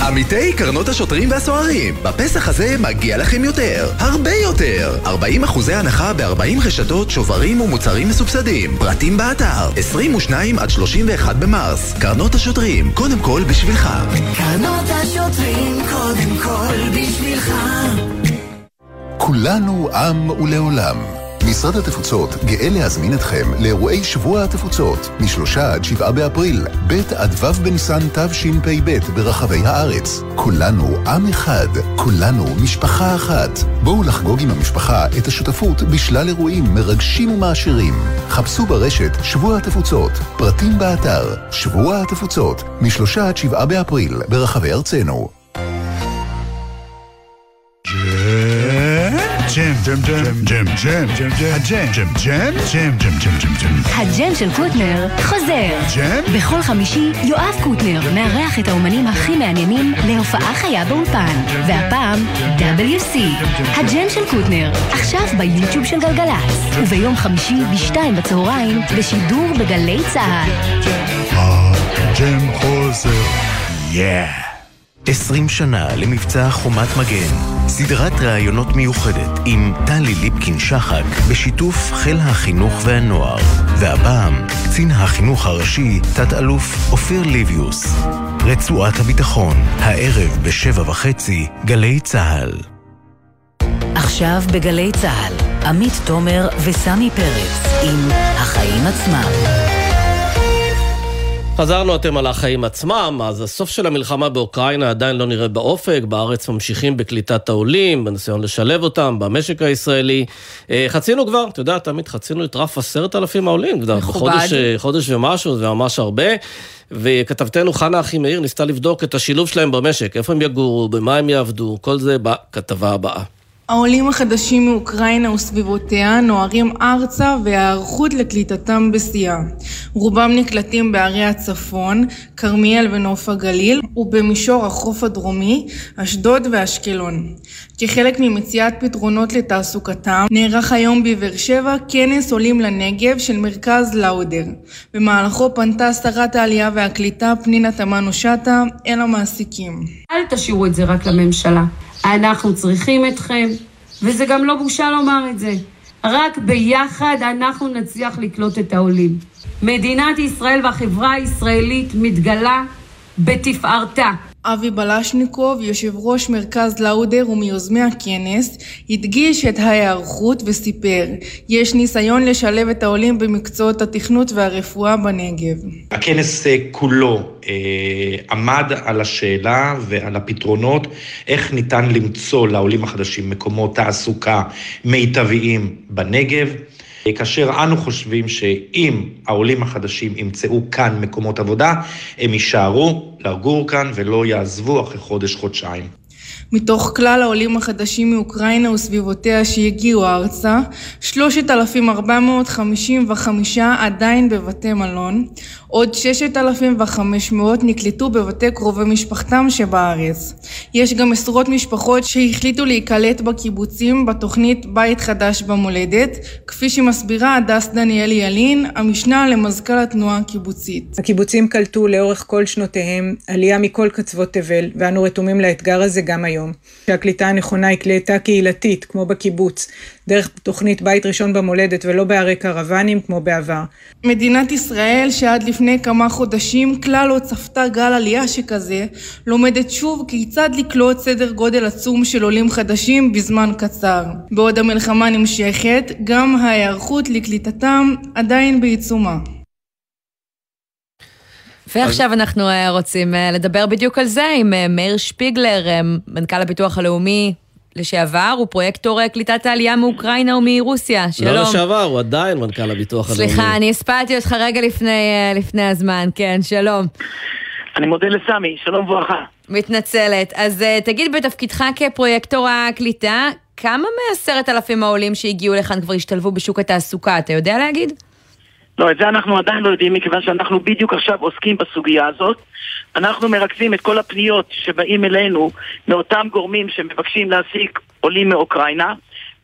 עמיתי קרנות השוטרים והסוהרים, בפסח הזה מגיע לכם יותר, הרבה יותר. 40 אחוזי הנחה ב-40 רשתות, שוברים ומוצרים מסובסדים. פרטים באתר, 22 עד 31 במרס. קרנות השוטרים, קודם כל בשבילך. קרנות השוטרים, קודם כל בשבילך. כולנו עם ולעולם. משרד התפוצות גאה להזמין אתכם לאירועי שבוע התפוצות, משלושה עד שבעה באפריל, ב' עד ו' בניסן תשפ"ב ברחבי הארץ. כולנו עם אחד, כולנו משפחה אחת. בואו לחגוג עם המשפחה את השותפות בשלל אירועים מרגשים ומעשירים. חפשו ברשת שבוע התפוצות, פרטים באתר שבוע התפוצות, משלושה עד שבעה באפריל ברחבי ארצנו. ג'ם, ג'ם, ג'ם, ג'ם, ג'ם, ג'ם, ג'ם, הג'ם, ג'ם, ג'ם, ג'ם, ג'ם, ג'ם, ג'ם, ג'ם. הג'ם של קוטנר חוזר. ג'ם? בכל חמישי יואב קוטנר מארח את האומנים הכי מעניינים להופעה חיה באולפן. והפעם WC. הג'ם של קוטנר, עכשיו ביוטיוב של גלגלצ. וביום חמישי בשתיים בצהריים בשידור בגלי צה"ל. הג'ם חוזר. Yeah. 20 שנה למבצע חומת מגן. סדרת ראיונות מיוחדת עם טלי ליפקין-שחק בשיתוף חיל החינוך והנוער. והפעם, קצין החינוך הראשי, תת-אלוף אופיר ליביוס. רצועת הביטחון, הערב בשבע וחצי, גלי צה"ל. עכשיו בגלי צה"ל, עמית תומר וסמי פרץ עם החיים עצמם. חזרנו אתם על החיים עצמם, אז הסוף של המלחמה באוקראינה עדיין לא נראה באופק, בארץ ממשיכים בקליטת העולים, בניסיון לשלב אותם במשק הישראלי. אה, חצינו כבר, אתה יודע, תמיד חצינו את רף עשרת אלפים העולים, בחודש אה, חודש ומשהו, זה ממש הרבה. וכתבתנו חנה אחימאיר ניסתה לבדוק את השילוב שלהם במשק, איפה הם יגורו, במה הם יעבדו, כל זה בכתבה הבאה. העולים החדשים מאוקראינה וסביבותיה נוהרים ארצה וההיערכות לקליטתם בשיאה. רובם נקלטים בערי הצפון, כרמיאל ונוף הגליל, ובמישור החוף הדרומי, אשדוד ואשקלון. כחלק ממציאת פתרונות לתעסוקתם, נערך היום בבאר שבע כנס עולים לנגב של מרכז לאודר. במהלכו פנתה שרת העלייה והקליטה פנינה תמנו שטה אל המעסיקים. אל תשאירו את זה רק לממשלה. אנחנו צריכים אתכם, וזה גם לא בושה לומר את זה. רק ביחד אנחנו נצליח לקלוט את העולים. מדינת ישראל והחברה הישראלית מתגלה בתפארתה. אבי בלשניקוב, יושב ראש מרכז לאודר ומיוזמי הכנס, הדגיש את ההיערכות וסיפר, יש ניסיון לשלב את העולים במקצועות התכנות והרפואה בנגב. הכנס אה, כולו אה, עמד על השאלה ועל הפתרונות, איך ניתן למצוא לעולים החדשים מקומות תעסוקה מיטביים בנגב. כאשר אנו חושבים שאם העולים החדשים ימצאו כאן מקומות עבודה, הם יישארו לגור כאן ולא יעזבו אחרי חודש-חודשיים. מתוך כלל העולים החדשים מאוקראינה וסביבותיה שהגיעו ארצה, 3,455 עדיין בבתי מלון, עוד 6,500 נקלטו בבתי קרובי משפחתם שבארץ. יש גם עשרות משפחות שהחליטו להיקלט בקיבוצים בתוכנית בית חדש במולדת, כפי שמסבירה הדס דניאלי ילין, המשנה למזכ"ל התנועה הקיבוצית. הקיבוצים קלטו לאורך כל שנותיהם עלייה מכל קצוות תבל, ואנו רתומים לאתגר הזה גם היום. שהקליטה הנכונה היא קליטה קהילתית, כמו בקיבוץ, דרך תוכנית בית ראשון במולדת ולא בערי קרוונים כמו בעבר. מדינת ישראל, שעד לפני כמה חודשים כלל לא צפתה גל עלייה שכזה, לומדת שוב כיצד לקלוט סדר גודל עצום של עולים חדשים בזמן קצר. בעוד המלחמה נמשכת, גם ההיערכות לקליטתם עדיין בעיצומה. ועכשיו אנחנו אה, רוצים אה, לדבר בדיוק על זה עם אה, מאיר שפיגלר, מנכ"ל הביטוח הלאומי לשעבר, הוא פרויקטור קליטת העלייה מאוקראינה ומרוסיה. שלום. לא לשעבר, הוא עדיין מנכ"ל הביטוח הלאומי. סליחה, אני הספלתי אותך רגע לפני, לפני הזמן, כן, שלום. אני מודה לסמי, שלום וברכה. מתנצלת. אז תגיד, בתפקידך כפרויקטור הקליטה, כמה מעשרת אלפים העולים שהגיעו לכאן כבר השתלבו בשוק התעסוקה, אתה יודע להגיד? לא, את זה אנחנו עדיין לא יודעים, מכיוון שאנחנו בדיוק עכשיו עוסקים בסוגיה הזאת. אנחנו מרכזים את כל הפניות שבאים אלינו מאותם גורמים שמבקשים להשיג עולים מאוקראינה.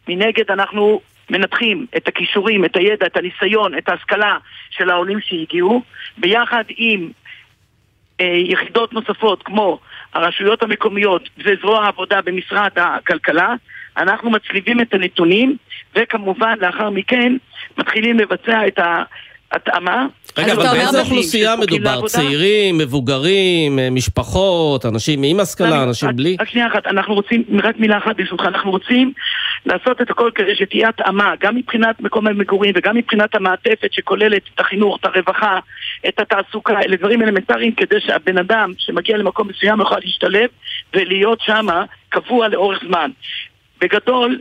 מנגד אנחנו מנתחים את הכישורים, את הידע, את הניסיון, את ההשכלה של העולים שהגיעו, ביחד עם אה, יחידות נוספות כמו הרשויות המקומיות וזרוע העבודה במשרד הכלכלה, אנחנו מצליבים את הנתונים, וכמובן לאחר מכן מתחילים לבצע את ה... התאמה. רגע, אבל באיזה אוכלוסייה מדובר? צעירים, מבוגרים, אה, משפחות, אנשים עם השכלה, אנשים בלי? רק שנייה אחת, אנחנו רוצים, רק מילה אחת ברשותך, אנחנו רוצים לעשות את הכל כדי שתהיה התאמה, גם מבחינת מקום המגורים וגם מבחינת המעטפת שכוללת את החינוך, את הרווחה, את התעסוקה, אלה דברים אלמנטריים כדי שהבן אדם שמגיע למקום מסוים יוכל להשתלב ולהיות שם קבוע לאורך זמן. בגדול,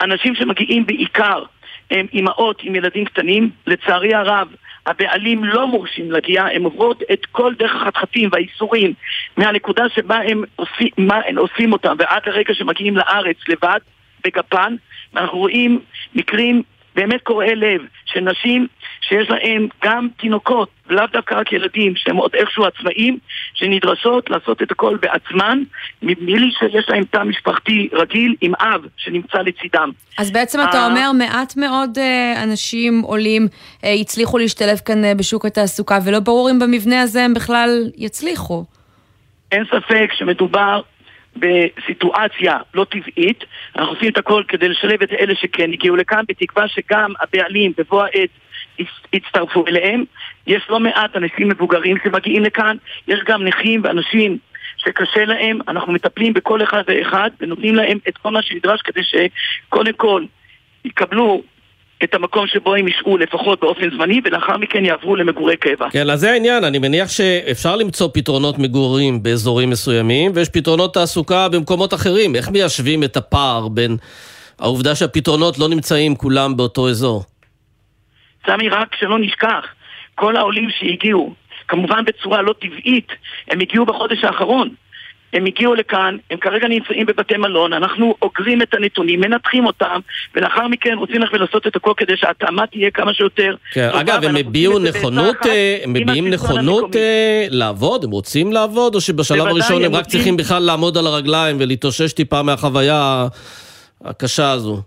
אנשים שמגיעים בעיקר הם אימהות עם ילדים קטנים, לצערי הרב הבעלים לא מורשים להגיע, הם עוברות את כל דרך החתחתים והאיסורים מהנקודה שבה הם עושים, הם עושים אותם ועד לרגע שמגיעים לארץ לבד, בגפן, ואנחנו רואים מקרים באמת קורעי לב של נשים שיש להן גם תינוקות, ולאו דווקא רק ילדים, שהם עוד איכשהו עצמאים, שנדרשות לעשות את הכל בעצמן, מבלי שיש להם תא משפחתי רגיל עם אב שנמצא לצידם. אז בעצם אתה אומר מעט מאוד אה, אנשים עולים אה, הצליחו להשתלב כאן אה, בשוק התעסוקה, ולא ברור אם במבנה הזה הם בכלל יצליחו. אין ספק שמדובר בסיטואציה לא טבעית, אנחנו עושים את הכל כדי לשלב את אלה שכן הגיעו לכאן, בתקווה שגם הבעלים בבוא העת יצטרפו אליהם. יש לא מעט אנשים מבוגרים שמגיעים לכאן, יש גם נכים ואנשים שקשה להם, אנחנו מטפלים בכל אחד ואחד ונותנים להם את כל מה שנדרש כדי שקודם כל יקבלו את המקום שבו הם ישהו לפחות באופן זמני, ולאחר מכן יעברו למגורי קבע. כן, אז זה העניין, אני מניח שאפשר למצוא פתרונות מגורים באזורים מסוימים, ויש פתרונות תעסוקה במקומות אחרים. איך מיישבים את הפער בין העובדה שהפתרונות לא נמצאים כולם באותו אזור? סמי, רק שלא נשכח, כל העולים שהגיעו, כמובן בצורה לא טבעית, הם הגיעו בחודש האחרון. הם הגיעו לכאן, הם כרגע נמצאים בבתי מלון, אנחנו אוגרים את הנתונים, מנתחים אותם, ולאחר מכן רוצים ללכת ולעשות את הכל כדי שההתאמה תהיה כמה שיותר. כן, אגב, הם הביעו נכונות, אה, הם מביעים נכונות אה, לעבוד, הם רוצים לעבוד, או שבשלב הראשון הם רק צריכים בכלל לעמוד על הרגליים ולהתאושש טיפה מהחוויה הקשה הזו?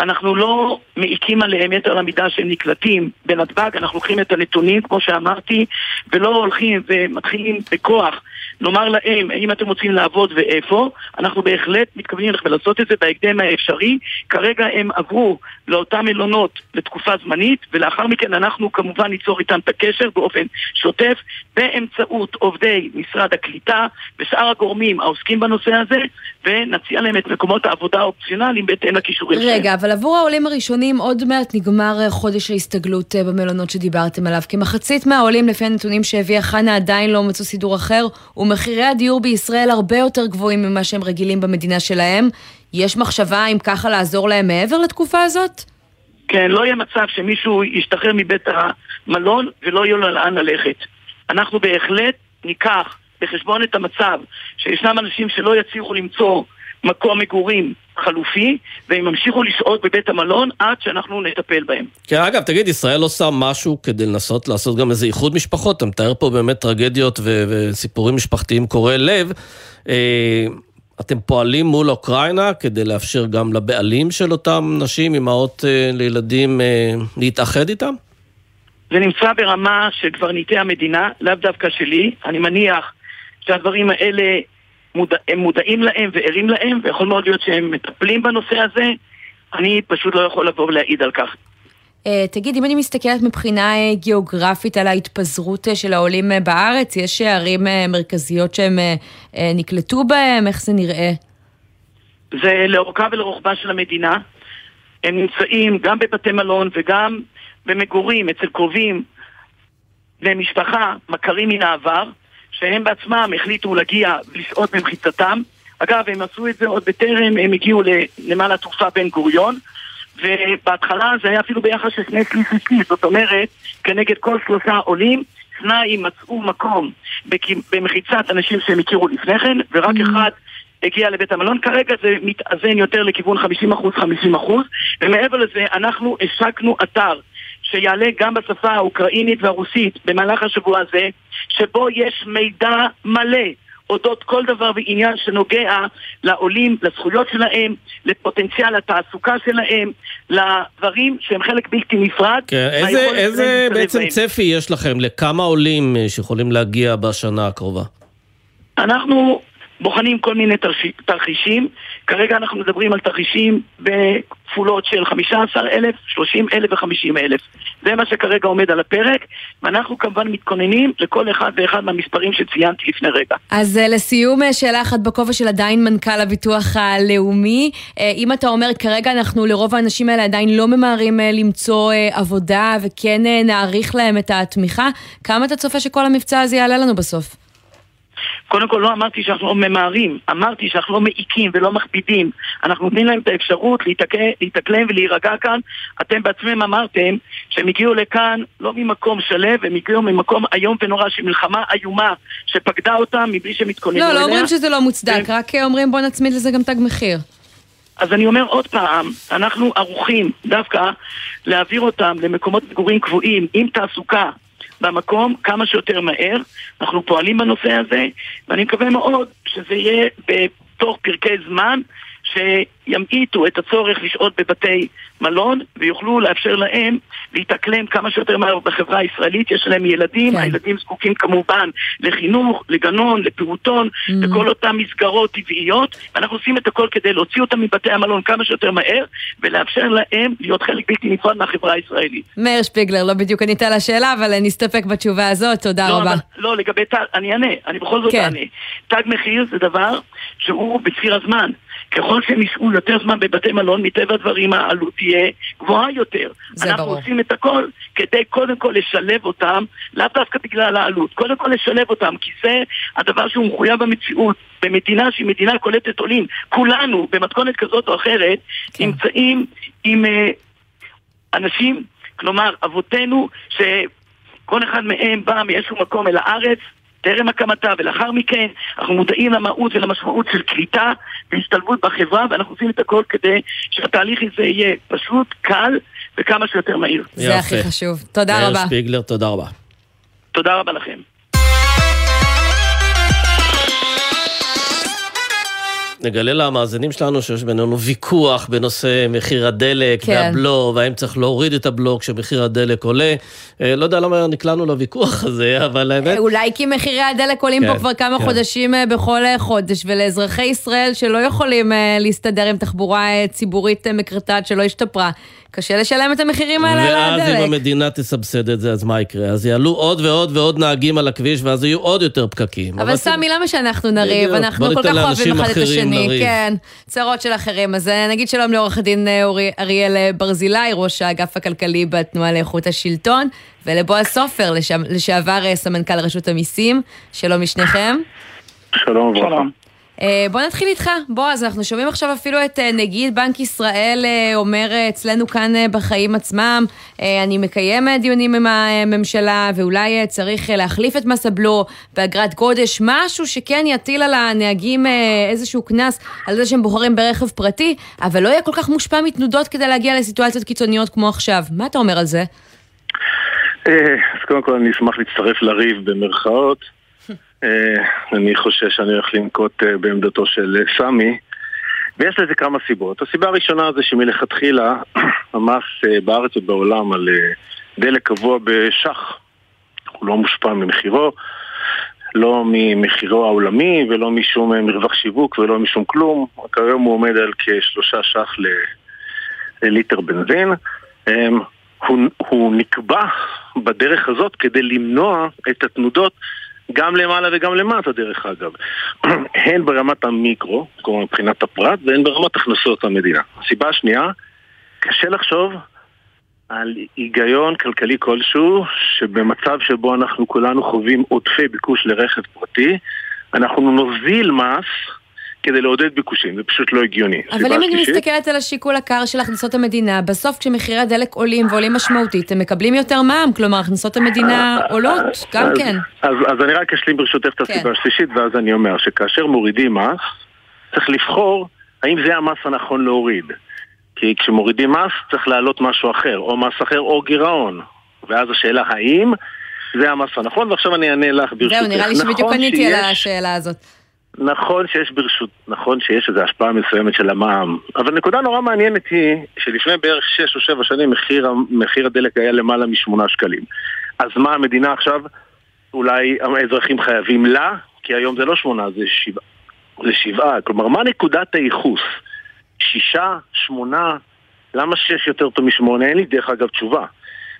אנחנו לא מעיקים עליהם יתר למידה שהם נקלטים בנתב"ג, אנחנו לוקחים את הנתונים, כמו שאמרתי, ולא הולכים ומתחילים בכוח לומר להם האם אתם רוצים לעבוד ואיפה, אנחנו בהחלט מתכוונים ללכת ולעשות את זה בהקדם האפשרי. כרגע הם עברו לאותם מלונות לתקופה זמנית, ולאחר מכן אנחנו כמובן ניצור איתם את הקשר באופן שוטף, באמצעות עובדי משרד הקליטה ושאר הגורמים העוסקים בנושא הזה, ונציע להם את מקומות העבודה האופציונליים בהתאם לכישורים שלהם. רגע, אבל עבור העולים הראשונים עוד מעט נגמר אה, חודש ההסתגלות אה, במלונות שדיברתם עליו. כמחצית מהעולים, לפי הנתונים שהביאה חנה, עדיין לא מצאו סידור אחר, ומחירי הדיור בישראל הרבה יותר גבוהים ממה שהם רגילים במדינה שלהם. יש מחשבה אם ככה לעזור להם מעבר לתקופה הזאת? כן, לא יהיה מצב שמישהו ישתחרר מבית המלון ולא יהיה לו לאן ללכת. אנחנו בהחלט ניקח בחשבון את המצב שישנם אנשים שלא יצליחו למצוא מקום מגורים חלופי, והם ימשיכו לשהות בבית המלון עד שאנחנו נטפל בהם. כן, אגב, תגיד, ישראל עושה משהו כדי לנסות לעשות גם איזה איחוד משפחות? אתה מתאר פה באמת טרגדיות ו- וסיפורים משפחתיים קורעי לב. אה, אתם פועלים מול אוקראינה כדי לאפשר גם לבעלים של אותם נשים, אמהות אה, לילדים, אה, להתאחד איתם? זה נמצא ברמה של קברניטי המדינה, לאו דווקא שלי. אני מניח שהדברים האלה, מודע, הם מודעים להם וערים להם, ויכול מאוד להיות שהם מטפלים בנושא הזה. אני פשוט לא יכול לבוא ולהעיד על כך. Uh, תגיד, אם אני מסתכלת מבחינה uh, גיאוגרפית על ההתפזרות uh, של העולים בארץ, יש ערים מרכזיות שהם נקלטו בהם? איך זה נראה? זה לאורכה ולרוחבה של המדינה. הם נמצאים גם בבתי מלון וגם במגורים אצל קרובים ומשפחה, מכרים מן העבר. שהם בעצמם החליטו להגיע ולשהות במחיצתם. אגב, הם עשו את זה עוד בטרם הם הגיעו לנמל התעופה בן גוריון, ובהתחלה זה היה אפילו ביחס של שני שלישי, זאת אומרת, כנגד כל שלושה עולים, שניים מצאו מקום במחיצת אנשים שהם הכירו לפני כן, ורק mm. אחד הגיע לבית המלון. כרגע זה מתאזן יותר לכיוון 50% 50%, ומעבר לזה, אנחנו השקנו אתר שיעלה גם בשפה האוקראינית והרוסית במהלך השבוע הזה, שבו יש מידע מלא אודות כל דבר ועניין שנוגע לעולים, לזכויות שלהם, לפוטנציאל התעסוקה שלהם, לדברים שהם חלק בלתי נפרד. כן, איזה, איזה בעצם בהם. צפי יש לכם לכמה עולים אה, שיכולים להגיע בשנה הקרובה? אנחנו בוחנים כל מיני תרחישים. כרגע אנחנו מדברים על תרחישים בכפולות של 15,000, 30,000 ו-50,000. זה מה שכרגע עומד על הפרק, ואנחנו כמובן מתכוננים לכל אחד ואחד מהמספרים שציינתי לפני רגע. אז אה, לסיום, אה, שאלה אחת בכובע של עדיין מנכ"ל הביטוח הלאומי. אה, אם אתה אומר, כרגע אנחנו לרוב האנשים האלה עדיין לא ממהרים למצוא עבודה, וכן נעריך להם את התמיכה, כמה אתה צופה שכל המבצע הזה יעלה לנו בסוף? קודם כל לא אמרתי שאנחנו לא ממהרים, אמרתי שאנחנו לא מעיקים ולא מכבידים. אנחנו נותנים להם את האפשרות להתאקלם ולהירגע כאן. אתם בעצמם אמרתם שהם הגיעו לכאן לא ממקום שלו, הם הגיעו ממקום איום ונורא של מלחמה איומה שפקדה אותם מבלי שהם התכוננו אליה. לא, לא אומרים שזה לא מוצדק, ו... רק אומרים בוא נצמיד לזה גם תג מחיר. אז אני אומר עוד פעם, אנחנו ערוכים דווקא להעביר אותם למקומות מגורים קבועים עם תעסוקה, במקום כמה שיותר מהר. אנחנו פועלים בנושא הזה, ואני מקווה מאוד שזה יהיה בתוך פרקי זמן שימעיטו את הצורך לשהות בבתי מלון ויוכלו לאפשר להם להתאקלם כמה שיותר מהר בחברה הישראלית. יש להם ילדים, כן. הילדים זקוקים כמובן לחינוך, לגנון, לפעוטון, mm. לכל אותן מסגרות טבעיות. אנחנו עושים את הכל כדי להוציא אותם מבתי המלון כמה שיותר מהר ולאפשר להם להיות חלק בלתי נפרד מהחברה הישראלית. מאיר שפיגלר, לא בדיוק ענית על השאלה, אבל נסתפק בתשובה הזאת, תודה לא, רבה. אבל, לא, לגבי תג, אני אענה, אני בכל זאת כן. אענה. תג מחיר זה דבר שהוא בציר הזמן. ככל שהם ישהו יותר זמן בבתי מלון, מטבע הדברים העלות תהיה גבוהה יותר. זה אנחנו ברור. עושים את הכל כדי קודם כל לשלב אותם, לאו דווקא בגלל העלות, קודם כל לשלב אותם, כי זה הדבר שהוא מחויב במציאות. במדינה שהיא מדינה קולטת עולים, כולנו במתכונת כזאת או אחרת כן. נמצאים עם אה, אנשים, כלומר אבותינו, שכל אחד מהם בא מאיזשהו מקום אל הארץ, טרם הקמתה, ולאחר מכן אנחנו מודעים למהות ולמשמעות של קליטה והשתלבות בחברה, ואנחנו עושים את הכל כדי שהתהליך הזה יהיה פשוט, קל וכמה שיותר מהיר. זה הכי חשוב. תודה מאיר רבה. שפיגלר, תודה רבה. תודה רבה לכם. נגלה למאזינים שלנו שיש בינינו ויכוח בנושא מחיר הדלק כן. והבלו, והאם צריך להוריד את הבלו כשמחיר הדלק עולה. אה, לא יודע למה נקלענו לוויכוח הזה, אבל האמת... אולי כי מחירי הדלק עולים כן, פה כבר כמה כן. חודשים אה, בכל אה, חודש, ולאזרחי ישראל שלא יכולים אה, להסתדר עם תחבורה אה, ציבורית אה, מקרטעת שלא השתפרה, קשה לשלם את המחירים האלה על ואז אם הדלק. המדינה תסבסד את זה, אז מה יקרה? אז יעלו עוד ועוד ועוד נהגים על הכביש, ואז יהיו עוד יותר פקקים. אבל סמי, למה שאנחנו נריב? אנחנו כל כך אוהבים אחד את השני. לריב. כן, צרות של אחרים. אז אה, נגיד שלום לעורך הדין אה, אורי- אריאל אה, ברזילי, ראש האגף הכלכלי בתנועה לאיכות השלטון, ולבועז סופר, לשע- לשעבר סמנכ"ל רשות המיסים. שלום לשניכם. שלום וברכה. אה, בוא נתחיל איתך, בועז, אנחנו שומעים עכשיו אפילו את אה, נגיד בנק ישראל אה, אומר אצלנו כאן בחיים עצמם, אני מקיים דיונים עם הממשלה ואולי צריך להחליף את מס הבלו באגרת גודש, משהו שכן יטיל על הנהגים איזשהו קנס על זה שהם בוחרים ברכב פרטי, אבל לא יהיה כל כך מושפע מתנודות כדי להגיע לסיטואציות קיצוניות כמו עכשיו. מה אתה אומר על זה? אז קודם כל אני אשמח להצטרף לריב במרכאות. אה, אני חושש שאני הולך לנקוט אה, בעמדתו של אה, סמי. ויש לזה כמה סיבות. הסיבה הראשונה זה שמלכתחילה המס בארץ ובעולם על דלק קבוע בשח. הוא לא מושפע ממחירו, לא ממחירו העולמי ולא משום מרווח שיווק ולא משום כלום. כיום הוא עומד על כשלושה ש"ח לליטר בנזין. אמ, הוא, הוא נקבע בדרך הזאת כדי למנוע את התנודות גם למעלה וגם למטה דרך אגב. הן ברמת המיקרו, כלומר מבחינת הפרט, והן ברמת הכנסות המדינה. הסיבה השנייה, קשה לחשוב על היגיון כלכלי כלשהו שבמצב שבו אנחנו כולנו חווים עודפי ביקוש לרכב פרטי, אנחנו נוזיל מס כדי לעודד ביקושים, זה פשוט לא הגיוני. אבל אם אני מסתכלת על השיקול הקר של הכנסות המדינה, בסוף כשמחירי הדלק עולים ועולים משמעותית, הם מקבלים יותר מע"מ, כלומר הכנסות המדינה עולות, גם כן. אז, אני רק אשלים ברשותך את הסיבה כן. השלישית, ואז אני אומר שכאשר מורידים מס, צריך לבחור האם זה המס הנכון להוריד. כי כשמורידים מס, צריך להעלות משהו אחר, או מס אחר או גירעון. ואז השאלה האם זה המס הנכון, ועכשיו אני אענה לך ברשותך. זהו, נראה לי שבדיוק נכון עניתי על השאלה הזאת. נכון שיש ברשות, נכון שיש איזו השפעה מסוימת של המע"מ, אבל נקודה נורא מעניינת היא שלפני בערך 6 או 7 שנים מחיר, מחיר הדלק היה למעלה משמונה שקלים. אז מה המדינה עכשיו? אולי האזרחים חייבים לה? כי היום זה לא שמונה, זה שבעה. זה שבעה. כלומר, מה נקודת הייחוס? שישה, שמונה, למה שש יותר טוב משמונה? אין לי דרך אגב תשובה.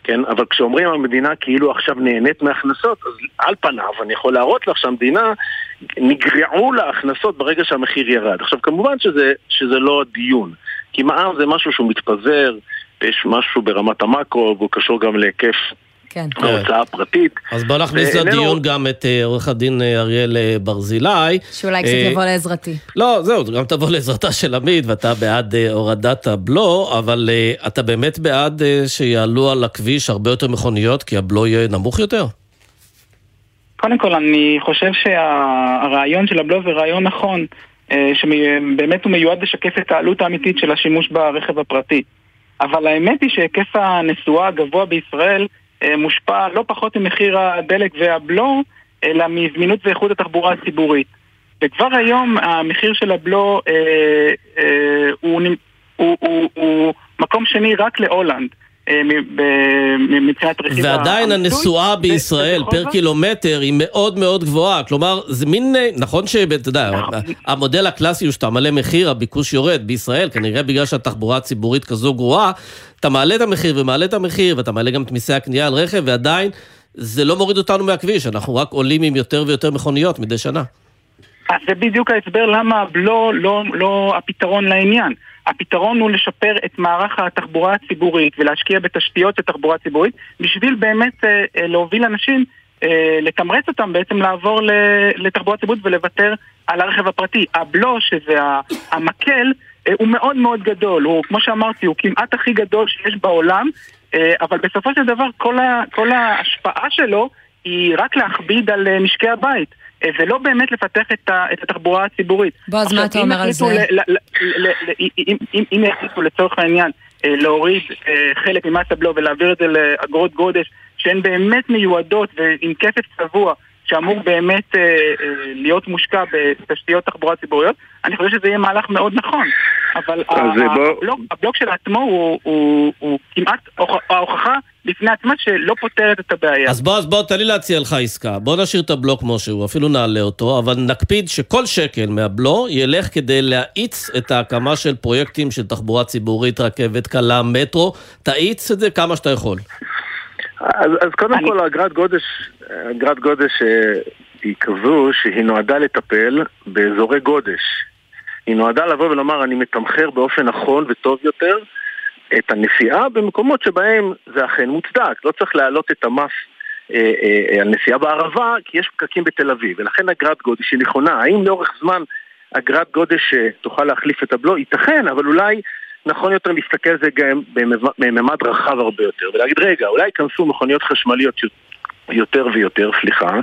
כן, אבל כשאומרים המדינה כאילו עכשיו נהנית מהכנסות, אז על פניו אני יכול להראות לך שהמדינה נגרעו לה הכנסות ברגע שהמחיר ירד. עכשיו כמובן שזה, שזה לא הדיון, כי מע"מ זה משהו שהוא מתפזר, יש משהו ברמת המקרו, והוא קשור גם להיקף כן. ההוצאה הפרטית. אז בוא נכניס ואיננו- לדיון גם את אה, עורך הדין אה, אריאל אה, ברזילי. שאולי קצת אה, יבוא לעזרתי. לא, זהו, גם תבוא לעזרתה של עמית, ואתה בעד אה, הורדת הבלו, אבל אה, אתה באמת בעד אה, שיעלו על הכביש הרבה יותר מכוניות, כי הבלו יהיה נמוך יותר? קודם כל, אני חושב שהרעיון של הבלו זה רעיון נכון, אה, שבאמת הוא מיועד לשקף את העלות האמיתית של השימוש ברכב הפרטי. אבל האמת היא שהיקף הנסועה הגבוה בישראל אה, מושפע לא פחות ממחיר הדלק והבלו, אלא מזמינות ואיכות התחבורה הציבורית. וכבר היום המחיר של הבלו אה, אה, הוא, הוא, הוא, הוא מקום שני רק להולנד. אה, מבחינת רכיב ועדיין. הנסועה בישראל פר קילומטר היא מאוד מאוד גבוהה. כלומר, זה מין, אה, נכון שאתה יודע, המודל הקלאסי הוא שאתה מעלה מחיר, הביקוש יורד. בישראל, כנראה בגלל שהתחבורה הציבורית כזו גרועה, אתה מעלה את המחיר ומעלה את המחיר, ואתה מעלה גם את מיסי הקנייה על רכב, ועדיין זה לא מוריד אותנו מהכביש, אנחנו רק עולים עם יותר ויותר מכוניות מדי שנה. זה בדיוק ההסבר למה הבלו לא, לא הפתרון לעניין. הפתרון הוא לשפר את מערך התחבורה הציבורית ולהשקיע בתשתיות של תחבורה ציבורית בשביל באמת אה, אה, להוביל אנשים, אה, לתמרץ אותם בעצם לעבור לתחבורה ציבורית ולוותר על הרכב הפרטי. הבלו, שזה המקל, הוא מאוד מאוד גדול, הוא כמו שאמרתי, הוא כמעט הכי גדול שיש בעולם, אבל בסופו של דבר כל, ה, כל ההשפעה שלו היא רק להכביד על משקי הבית. ולא באמת לפתח את, ה, את התחבורה הציבורית. בועז, מה אתה אומר על זה? אם יחליטו לצורך העניין להוריד חלק ממס הבלו ולהעביר את זה לאגרות גודש שהן באמת מיועדות ועם כסף צבוע שאמור באמת אה, אה, להיות מושקע בתשתיות תחבורה ציבוריות, אני חושב שזה יהיה מהלך מאוד נכון. אבל הבלוק, הבלוק של עצמו הוא, הוא, הוא כמעט ההוכחה לפני עצמה שלא פותרת את הבעיה. אז בוא, אז בוא, תן לי להציע לך עסקה. בוא נשאיר את הבלוק כמו שהוא, אפילו נעלה אותו, אבל נקפיד שכל שקל מהבלו ילך כדי להאיץ את ההקמה של פרויקטים של תחבורה ציבורית, רכבת קלה, מטרו. תאיץ את זה כמה שאתה יכול. אז, אז קודם אני... כל אגרת גודש, אגרת גודש אה, היא כזו שהיא נועדה לטפל באזורי גודש. היא נועדה לבוא ולומר אני מתמחר באופן נכון וטוב יותר את הנסיעה במקומות שבהם זה אכן מוצדק. לא צריך להעלות את המס אה, אה, על נסיעה בערבה כי יש פקקים בתל אביב ולכן אגרת גודש היא נכונה. האם לאורך זמן אגרת גודש אה, תוכל להחליף את הבלו? ייתכן, אבל אולי נכון יותר להסתכל על זה גם בממד רחב הרבה יותר, ולהגיד, רגע, אולי ייכנסו מכוניות חשמליות יותר ויותר, סליחה,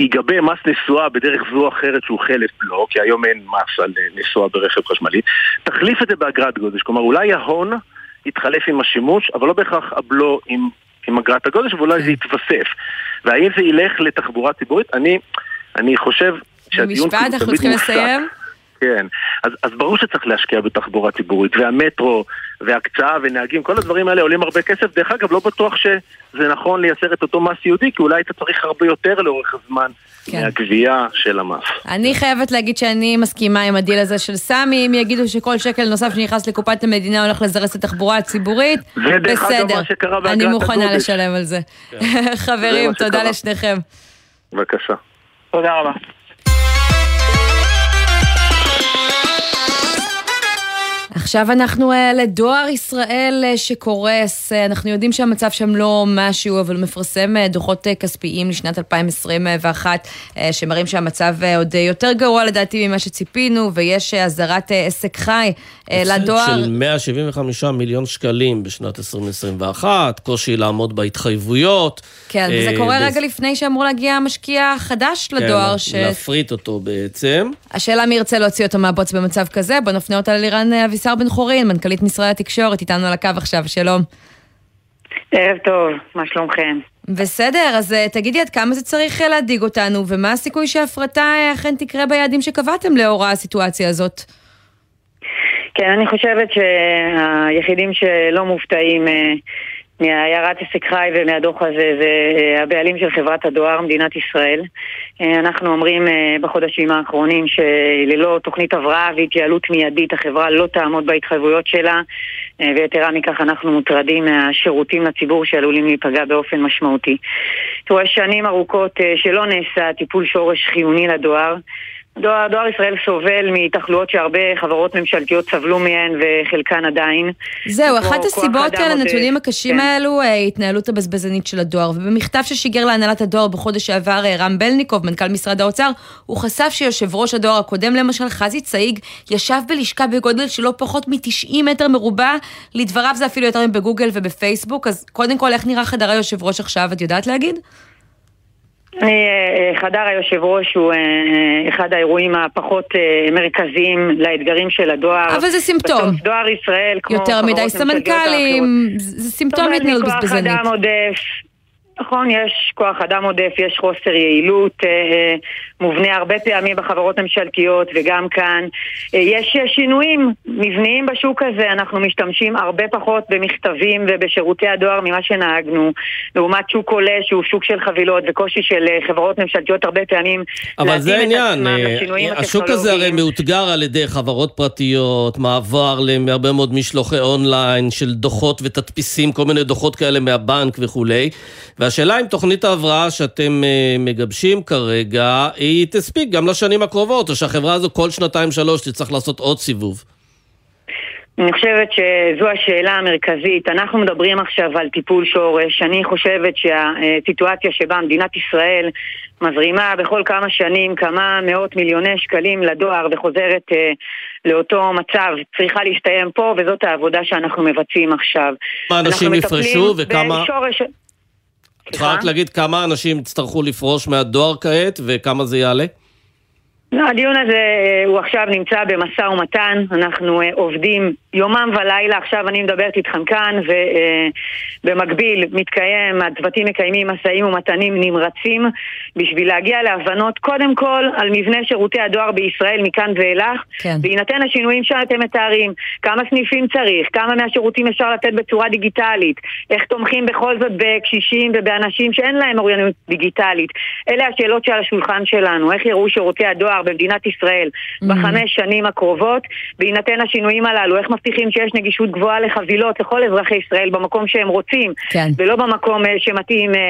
ייגבה מס נסועה בדרך זו או אחרת שהוא חלף לא, כי היום אין מס על נסועה ברכב חשמלי, תחליף את זה באגרת גודש, כלומר אולי ההון יתחלף עם השימוש, אבל לא בהכרח הבלו עם, עם אגרת הגודש, ואולי זה יתווסף. והאם זה ילך לתחבורה ציבורית? אני, אני חושב שהדיון במשפט, אנחנו צריכים לסיים. כן. אז, אז ברור שצריך להשקיע בתחבורה ציבורית, והמטרו, והקצאה, ונהגים, כל הדברים האלה עולים הרבה כסף. דרך אגב, לא בטוח שזה נכון לייצר את אותו מס יהודי, כי אולי אתה צריך הרבה יותר לאורך הזמן כן. מהגבייה של המס. אני חייבת להגיד שאני מסכימה עם הדיל הזה של סמי, אם יגידו שכל שקל נוסף שנכנס לקופת המדינה הולך לזרז את התחבורה הציבורית, זה דרך אגב מה שקרה באגרת אני מוכנה הגודש. לשלם על זה. כן. חברים, תודה לשניכם. בבקשה. תודה רבה. עכשיו אנחנו uh, לדואר ישראל uh, שקורס, uh, אנחנו יודעים שהמצב שם לא משהו, אבל מפרסם דוחות כספיים לשנת 2021, uh, שמראים שהמצב עוד יותר גרוע לדעתי ממה שציפינו, ויש אזהרת עסק חי לדואר. של 175 מיליון שקלים בשנת 2021, קושי לעמוד בהתחייבויות. כן, וזה קורה רגע לפני שאמור להגיע משקיע חדש כן, לדואר. כן, ש... להפריט אותו בעצם. השאלה מי ירצה להוציא אותו מהבוץ במצב כזה, בוא נפנה אותה ללירן אביסר. שר בן חורין, מנכ"לית משרד התקשורת, איתנו על הקו עכשיו, שלום. ערב טוב, מה שלומכם? בסדר, אז אה, תגידי עד כמה זה צריך אה, להדאיג אותנו, ומה הסיכוי שההפרטה אה, אכן תקרה ביעדים שקבעתם לאור הסיטואציה הזאת? כן, אני חושבת שהיחידים שלא מופתעים מהעיירת עסק חי ומהדוח הזה זה אה, הבעלים של חברת הדואר, מדינת ישראל. אה, אנחנו אומרים אה, בחודשים האחרונים שללא תוכנית הבראה והתייעלות מיידית החברה לא תעמוד בהתחייבויות שלה ויתרה מכך אנחנו מוטרדים מהשירותים לציבור שעלולים להיפגע באופן משמעותי. תראו, שנים ארוכות שלא נעשה טיפול שורש חיוני לדואר דואר, דואר ישראל סובל מתחלואות שהרבה חברות ממשלתיות סבלו מהן וחלקן עדיין. זהו, אחת הסיבות לנתונים הקשים כן. האלו, אה, ההתנהלות הבזבזנית של הדואר. ובמכתב ששיגר להנהלת הדואר בחודש שעבר אה, רם בלניקוב, מנכ"ל משרד האוצר, הוא חשף שיושב ראש הדואר הקודם למשל, חזי צאיג, ישב בלשכה בגודל של לא פחות מ-90 מטר מרובע, לדבריו זה אפילו יותר מבגוגל ובפייסבוק, אז קודם כל, איך נראה חדר היושב ראש עכשיו, את יודעת להגיד? אה, חדר היושב ראש הוא אה, אחד האירועים הפחות אה, מרכזיים לאתגרים של הדואר. אבל זה סימפטום. בסוף דואר ישראל, כמו יותר מדי סמנכ"לים, זה סימפטום להתנהלות בזבזנית. זאת אומרת, מכוח אדם עודף, נכון, יש כוח אדם עודף, יש חוסר יעילות אה, אה, מובנה הרבה פעמים בחברות ממשלתיות וגם כאן. אה, יש שינויים מבניים בשוק הזה, אנחנו משתמשים הרבה פחות במכתבים ובשירותי הדואר ממה שנהגנו, לעומת שוק עולה שהוא שוק של חבילות וקושי של אה, חברות ממשלתיות הרבה פעמים אבל זה העניין, אה, השוק הזה הרי מאותגר על ידי חברות פרטיות, מעבר להרבה מאוד משלוחי אונליין של דוחות ותדפיסים, כל מיני דוחות כאלה מהבנק וכולי. והשאלה אם תוכנית ההבראה שאתם אה, מגבשים כרגע, היא תספיק גם לשנים הקרובות, או שהחברה הזו כל שנתיים-שלוש תצטרך לעשות עוד סיבוב. אני חושבת שזו השאלה המרכזית. אנחנו מדברים עכשיו על טיפול שורש. אני חושבת שהסיטואציה שבה מדינת ישראל מזרימה בכל כמה שנים כמה מאות מיליוני שקלים לדואר וחוזרת אה, לאותו מצב צריכה להסתיים פה, וזאת העבודה שאנחנו מבצעים עכשיו. כמה אנשים יפרשו וכמה... בשורש... צריכה רק להגיד כמה אנשים יצטרכו לפרוש מהדואר כעת וכמה זה יעלה? לא, הדיון הזה אה, הוא עכשיו נמצא במשא ומתן, אנחנו אה, עובדים יומם ולילה, עכשיו אני מדברת איתכם כאן, ובמקביל אה, מתקיים, הצוותים מקיימים משאים ומתנים נמרצים בשביל להגיע להבנות קודם כל על מבנה שירותי הדואר בישראל מכאן ואילך, כן. בהינתן השינויים שאתם מתארים, כמה סניפים צריך, כמה מהשירותים אפשר לתת בצורה דיגיטלית, איך תומכים בכל זאת בקשישים ובאנשים שאין להם אוריינות דיגיטלית. אלה השאלות שעל השולחן שלנו, איך יראו שירותי הדואר במדינת ישראל בחמש שנים הקרובות, בהינתן השינויים הללו, איך מבטיחים שיש נגישות גבוהה לחבילות לכל אזרחי ישראל במקום שהם רוצים, כן. ולא במקום אה, שמתאים אה,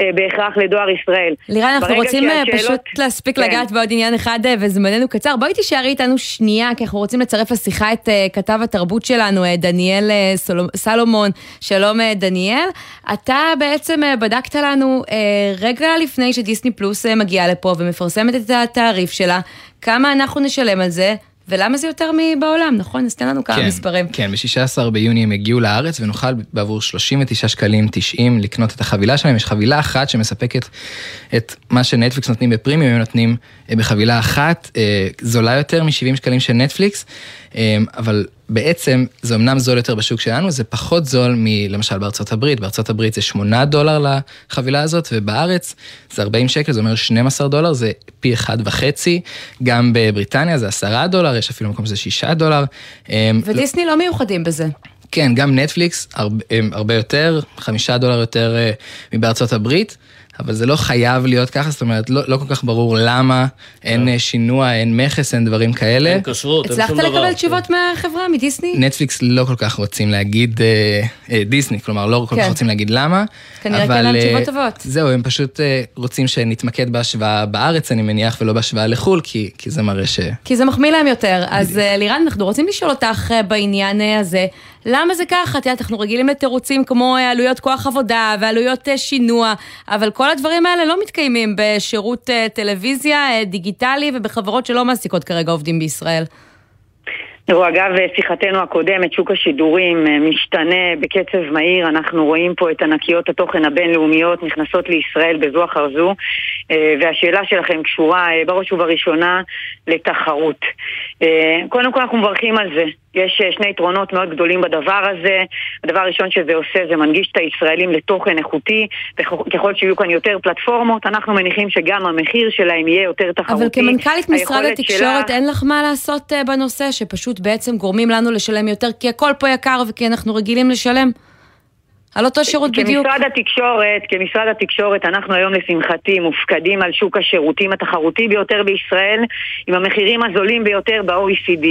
אה, בהכרח לדואר ישראל. לירן, אנחנו רוצים שהשאלות- פשוט להספיק כן. לגעת בעוד עניין אחד וזמננו קצר. בואי תישארי איתנו שנייה, כי אנחנו רוצים לצרף לשיחה את כתב התרבות שלנו, דניאל סלומון. שלום דניאל. אתה בעצם בדקת לנו רגע לפני שדיסני פלוס מגיעה לפה ומפרסמת את התעריף שלה, כמה אנחנו נשלם על זה. ולמה זה יותר מבעולם, נכון? אז תן לנו כמה כן, מספרים. כן, ב-16 ביוני הם הגיעו לארץ ונוכל בעבור 39 שקלים 90 לקנות את החבילה שלהם. יש חבילה אחת שמספקת את מה שנטפליקס נותנים בפרימיום, הם נותנים אה, בחבילה אחת, אה, זולה יותר מ-70 שקלים של נטפליקס, אה, אבל בעצם זה אמנם זול יותר בשוק שלנו, זה פחות זול מלמשל בארצות הברית. בארצות הברית זה 8 דולר לחבילה הזאת, ובארץ זה 40 שקל, זה אומר 12 דולר, זה פי אחד וחצי. גם בבריטניה זה 10 דולר, יש אפילו מקום שזה 6 דולר. אה, ודיסני לא מיוחדים בזה. כן, גם נטפליקס הרבה, הרבה יותר, חמישה דולר יותר אה, מבארצות הברית, אבל זה לא חייב להיות ככה, זאת אומרת, לא, לא כל כך ברור למה, אין אה, שינוע, אין מכס, אין דברים כאלה. אין כשרות, אין שום הצלחת דבר. לקבל תשובות מהחברה, מדיסני? נטפליקס לא כל כך רוצים להגיד, אה, אה, דיסני, כלומר, לא כל כן. כך רוצים להגיד למה. כנראה אבל, אין להם אה, תשובות טובות. זהו, הם פשוט אה, רוצים שנתמקד בהשוואה בארץ, אני מניח, ולא בהשוואה לחו"ל, כי, כי זה מראה ש... כי זה מחמיא להם יותר. אז אה, לירן, אנחנו רוצים לשאול אותך בעניין הזה, למה זה ככה? את יודעת, אנחנו רגילים לתירוצים כמו אה, עלויות כוח עבודה ועלויות אה, שינוע, אבל כל הדברים האלה לא מתקיימים בשירות אה, טלוויזיה דיגיטלי ובחברות שלא מעסיקות כרגע עובדים בישראל. תראו, אגב, שיחתנו הקודמת, שוק השידורים משתנה בקצב מהיר, אנחנו רואים פה את ענקיות התוכן הבינלאומיות נכנסות לישראל בזו אחר זו, והשאלה שלכם קשורה בראש ובראשונה לתחרות. אה, קודם כל אנחנו מברכים על זה. יש אה, שני יתרונות מאוד גדולים בדבר הזה. הדבר הראשון שזה עושה זה מנגיש את הישראלים לתוכן איכותי, וככל שיהיו כאן יותר פלטפורמות, אנחנו מניחים שגם המחיר שלהם יהיה יותר תחרותי. אבל כמנכ"לית משרד התקשורת, שלה- אין לך מה לעשות אה, בנושא, שפשוט בעצם גורמים לנו לשלם יותר, כי הכל פה יקר וכי אנחנו רגילים לשלם על אותו שירות בדיוק. כמשרד התקשורת, כמשרד התקשורת, אנחנו היום לשמחתי מופקדים על שוק השירותים התחרותי ביותר בישראל, עם המחירים הזולים ביותר ב-OECD.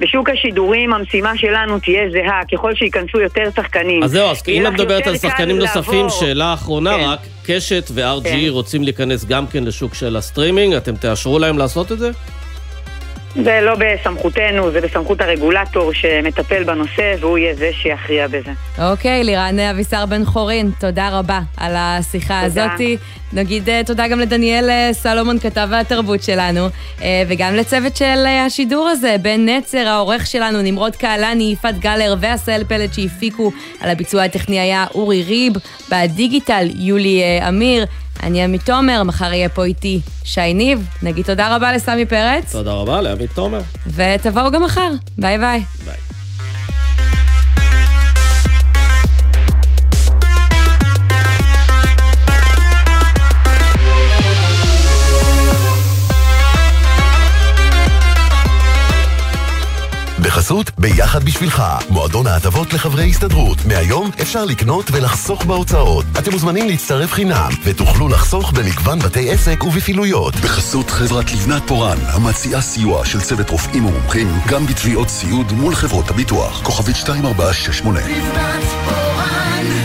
בשוק השידורים המשימה שלנו תהיה זהה, ככל שייכנסו יותר שחקנים. אז זהו, אז אם את מדברת על שחקנים נוספים, לעבור. שאלה אחרונה כן. רק, קשת ו-רשת כן. רוצים להיכנס גם כן לשוק של הסטרימינג, אתם תאשרו להם לעשות את זה? זה לא בסמכותנו, זה בסמכות הרגולטור שמטפל בנושא, והוא יהיה זה שיכריע בזה. אוקיי, לירן אבישר בן חורין, תודה רבה על השיחה תודה. הזאתי. נגיד אה, תודה גם לדניאל אה, סלומון, כתב התרבות שלנו, אה, וגם לצוות של השידור הזה, בן נצר, העורך שלנו, נמרוד קהלני, יפעת גלר ועשהאל פלד שהפיקו. על הביצוע הטכני היה אורי ריב, בדיגיטל יולי אמיר. אני עמית תומר, מחר יהיה פה איתי שי ניב. נגיד תודה רבה לסמי פרץ, תודה רבה לעמית תומר. ותבואו גם מחר. ביי ביי. בחסות ביחד בשבילך, מועדון ההטבות לחברי הסתדרות. מהיום אפשר לקנות ולחסוך בהוצאות. אתם מוזמנים להצטרף חינם, ותוכלו לחסוך במגוון בתי עסק ובפעילויות. בחסות חברת לבנת פורן, המציעה סיוע של צוות רופאים ומומחים, גם בתביעות סיעוד מול חברות הביטוח. כוכבית 2468. לבנת פורן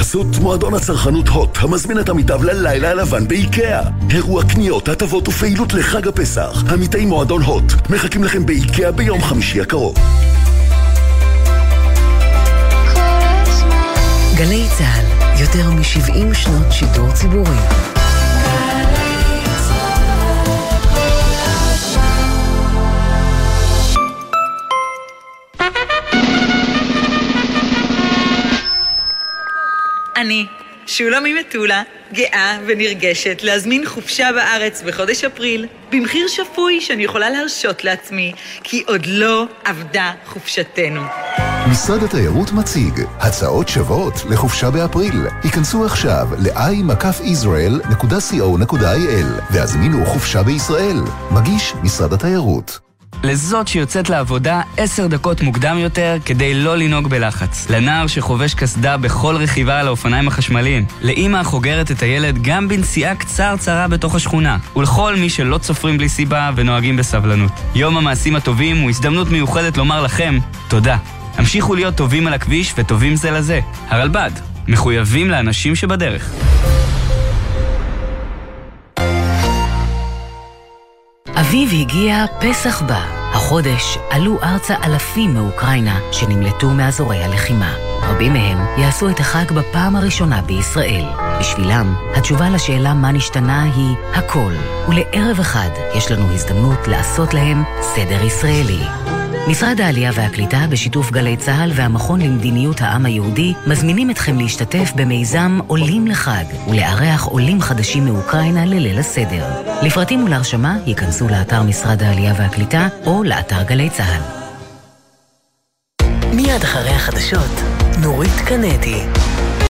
בחסות מועדון הצרכנות הוט, המזמין את עמיתיו ללילה הלבן באיקאה. אירוע קניות, הטבות ופעילות לחג הפסח. עמיתי מועדון הוט, מחכים לכם באיקאה ביום חמישי הקרוב. גלי צה"ל, יותר מ-70 שנות שידור ציבורי. אני, שולה ממטולה, גאה ונרגשת להזמין חופשה בארץ בחודש אפריל, במחיר שפוי שאני יכולה להרשות לעצמי, כי עוד לא אבדה חופשתנו. משרד התיירות מציג הצעות שוות לחופשה באפריל. היכנסו עכשיו ל-i-israel.co.il והזמינו חופשה בישראל. מגיש משרד התיירות. לזאת שיוצאת לעבודה עשר דקות מוקדם יותר כדי לא לנהוג בלחץ. לנער שחובש קסדה בכל רכיבה על האופניים החשמליים. לאימא החוגרת את הילד גם בנסיעה קצרצרה בתוך השכונה. ולכל מי שלא צופרים בלי סיבה ונוהגים בסבלנות. יום המעשים הטובים הוא הזדמנות מיוחדת לומר לכם תודה. המשיכו להיות טובים על הכביש וטובים זה לזה. הרלב"ד, מחויבים לאנשים שבדרך. אביב הגיע, פסח בא. החודש עלו ארצה אלפים מאוקראינה שנמלטו מאזורי הלחימה. רבים מהם יעשו את החג בפעם הראשונה בישראל. בשבילם, התשובה לשאלה מה נשתנה היא הכל. ולערב אחד יש לנו הזדמנות לעשות להם סדר ישראלי. משרד העלייה והקליטה בשיתוף גלי צה"ל והמכון למדיניות העם היהודי מזמינים אתכם להשתתף במיזם עולים לחג ולארח עולים חדשים מאוקראינה לליל הסדר. לפרטים ולהרשמה ייכנסו לאתר משרד העלייה והקליטה או לאתר גלי צה"ל. מיד אחרי החדשות, נורית קנדי.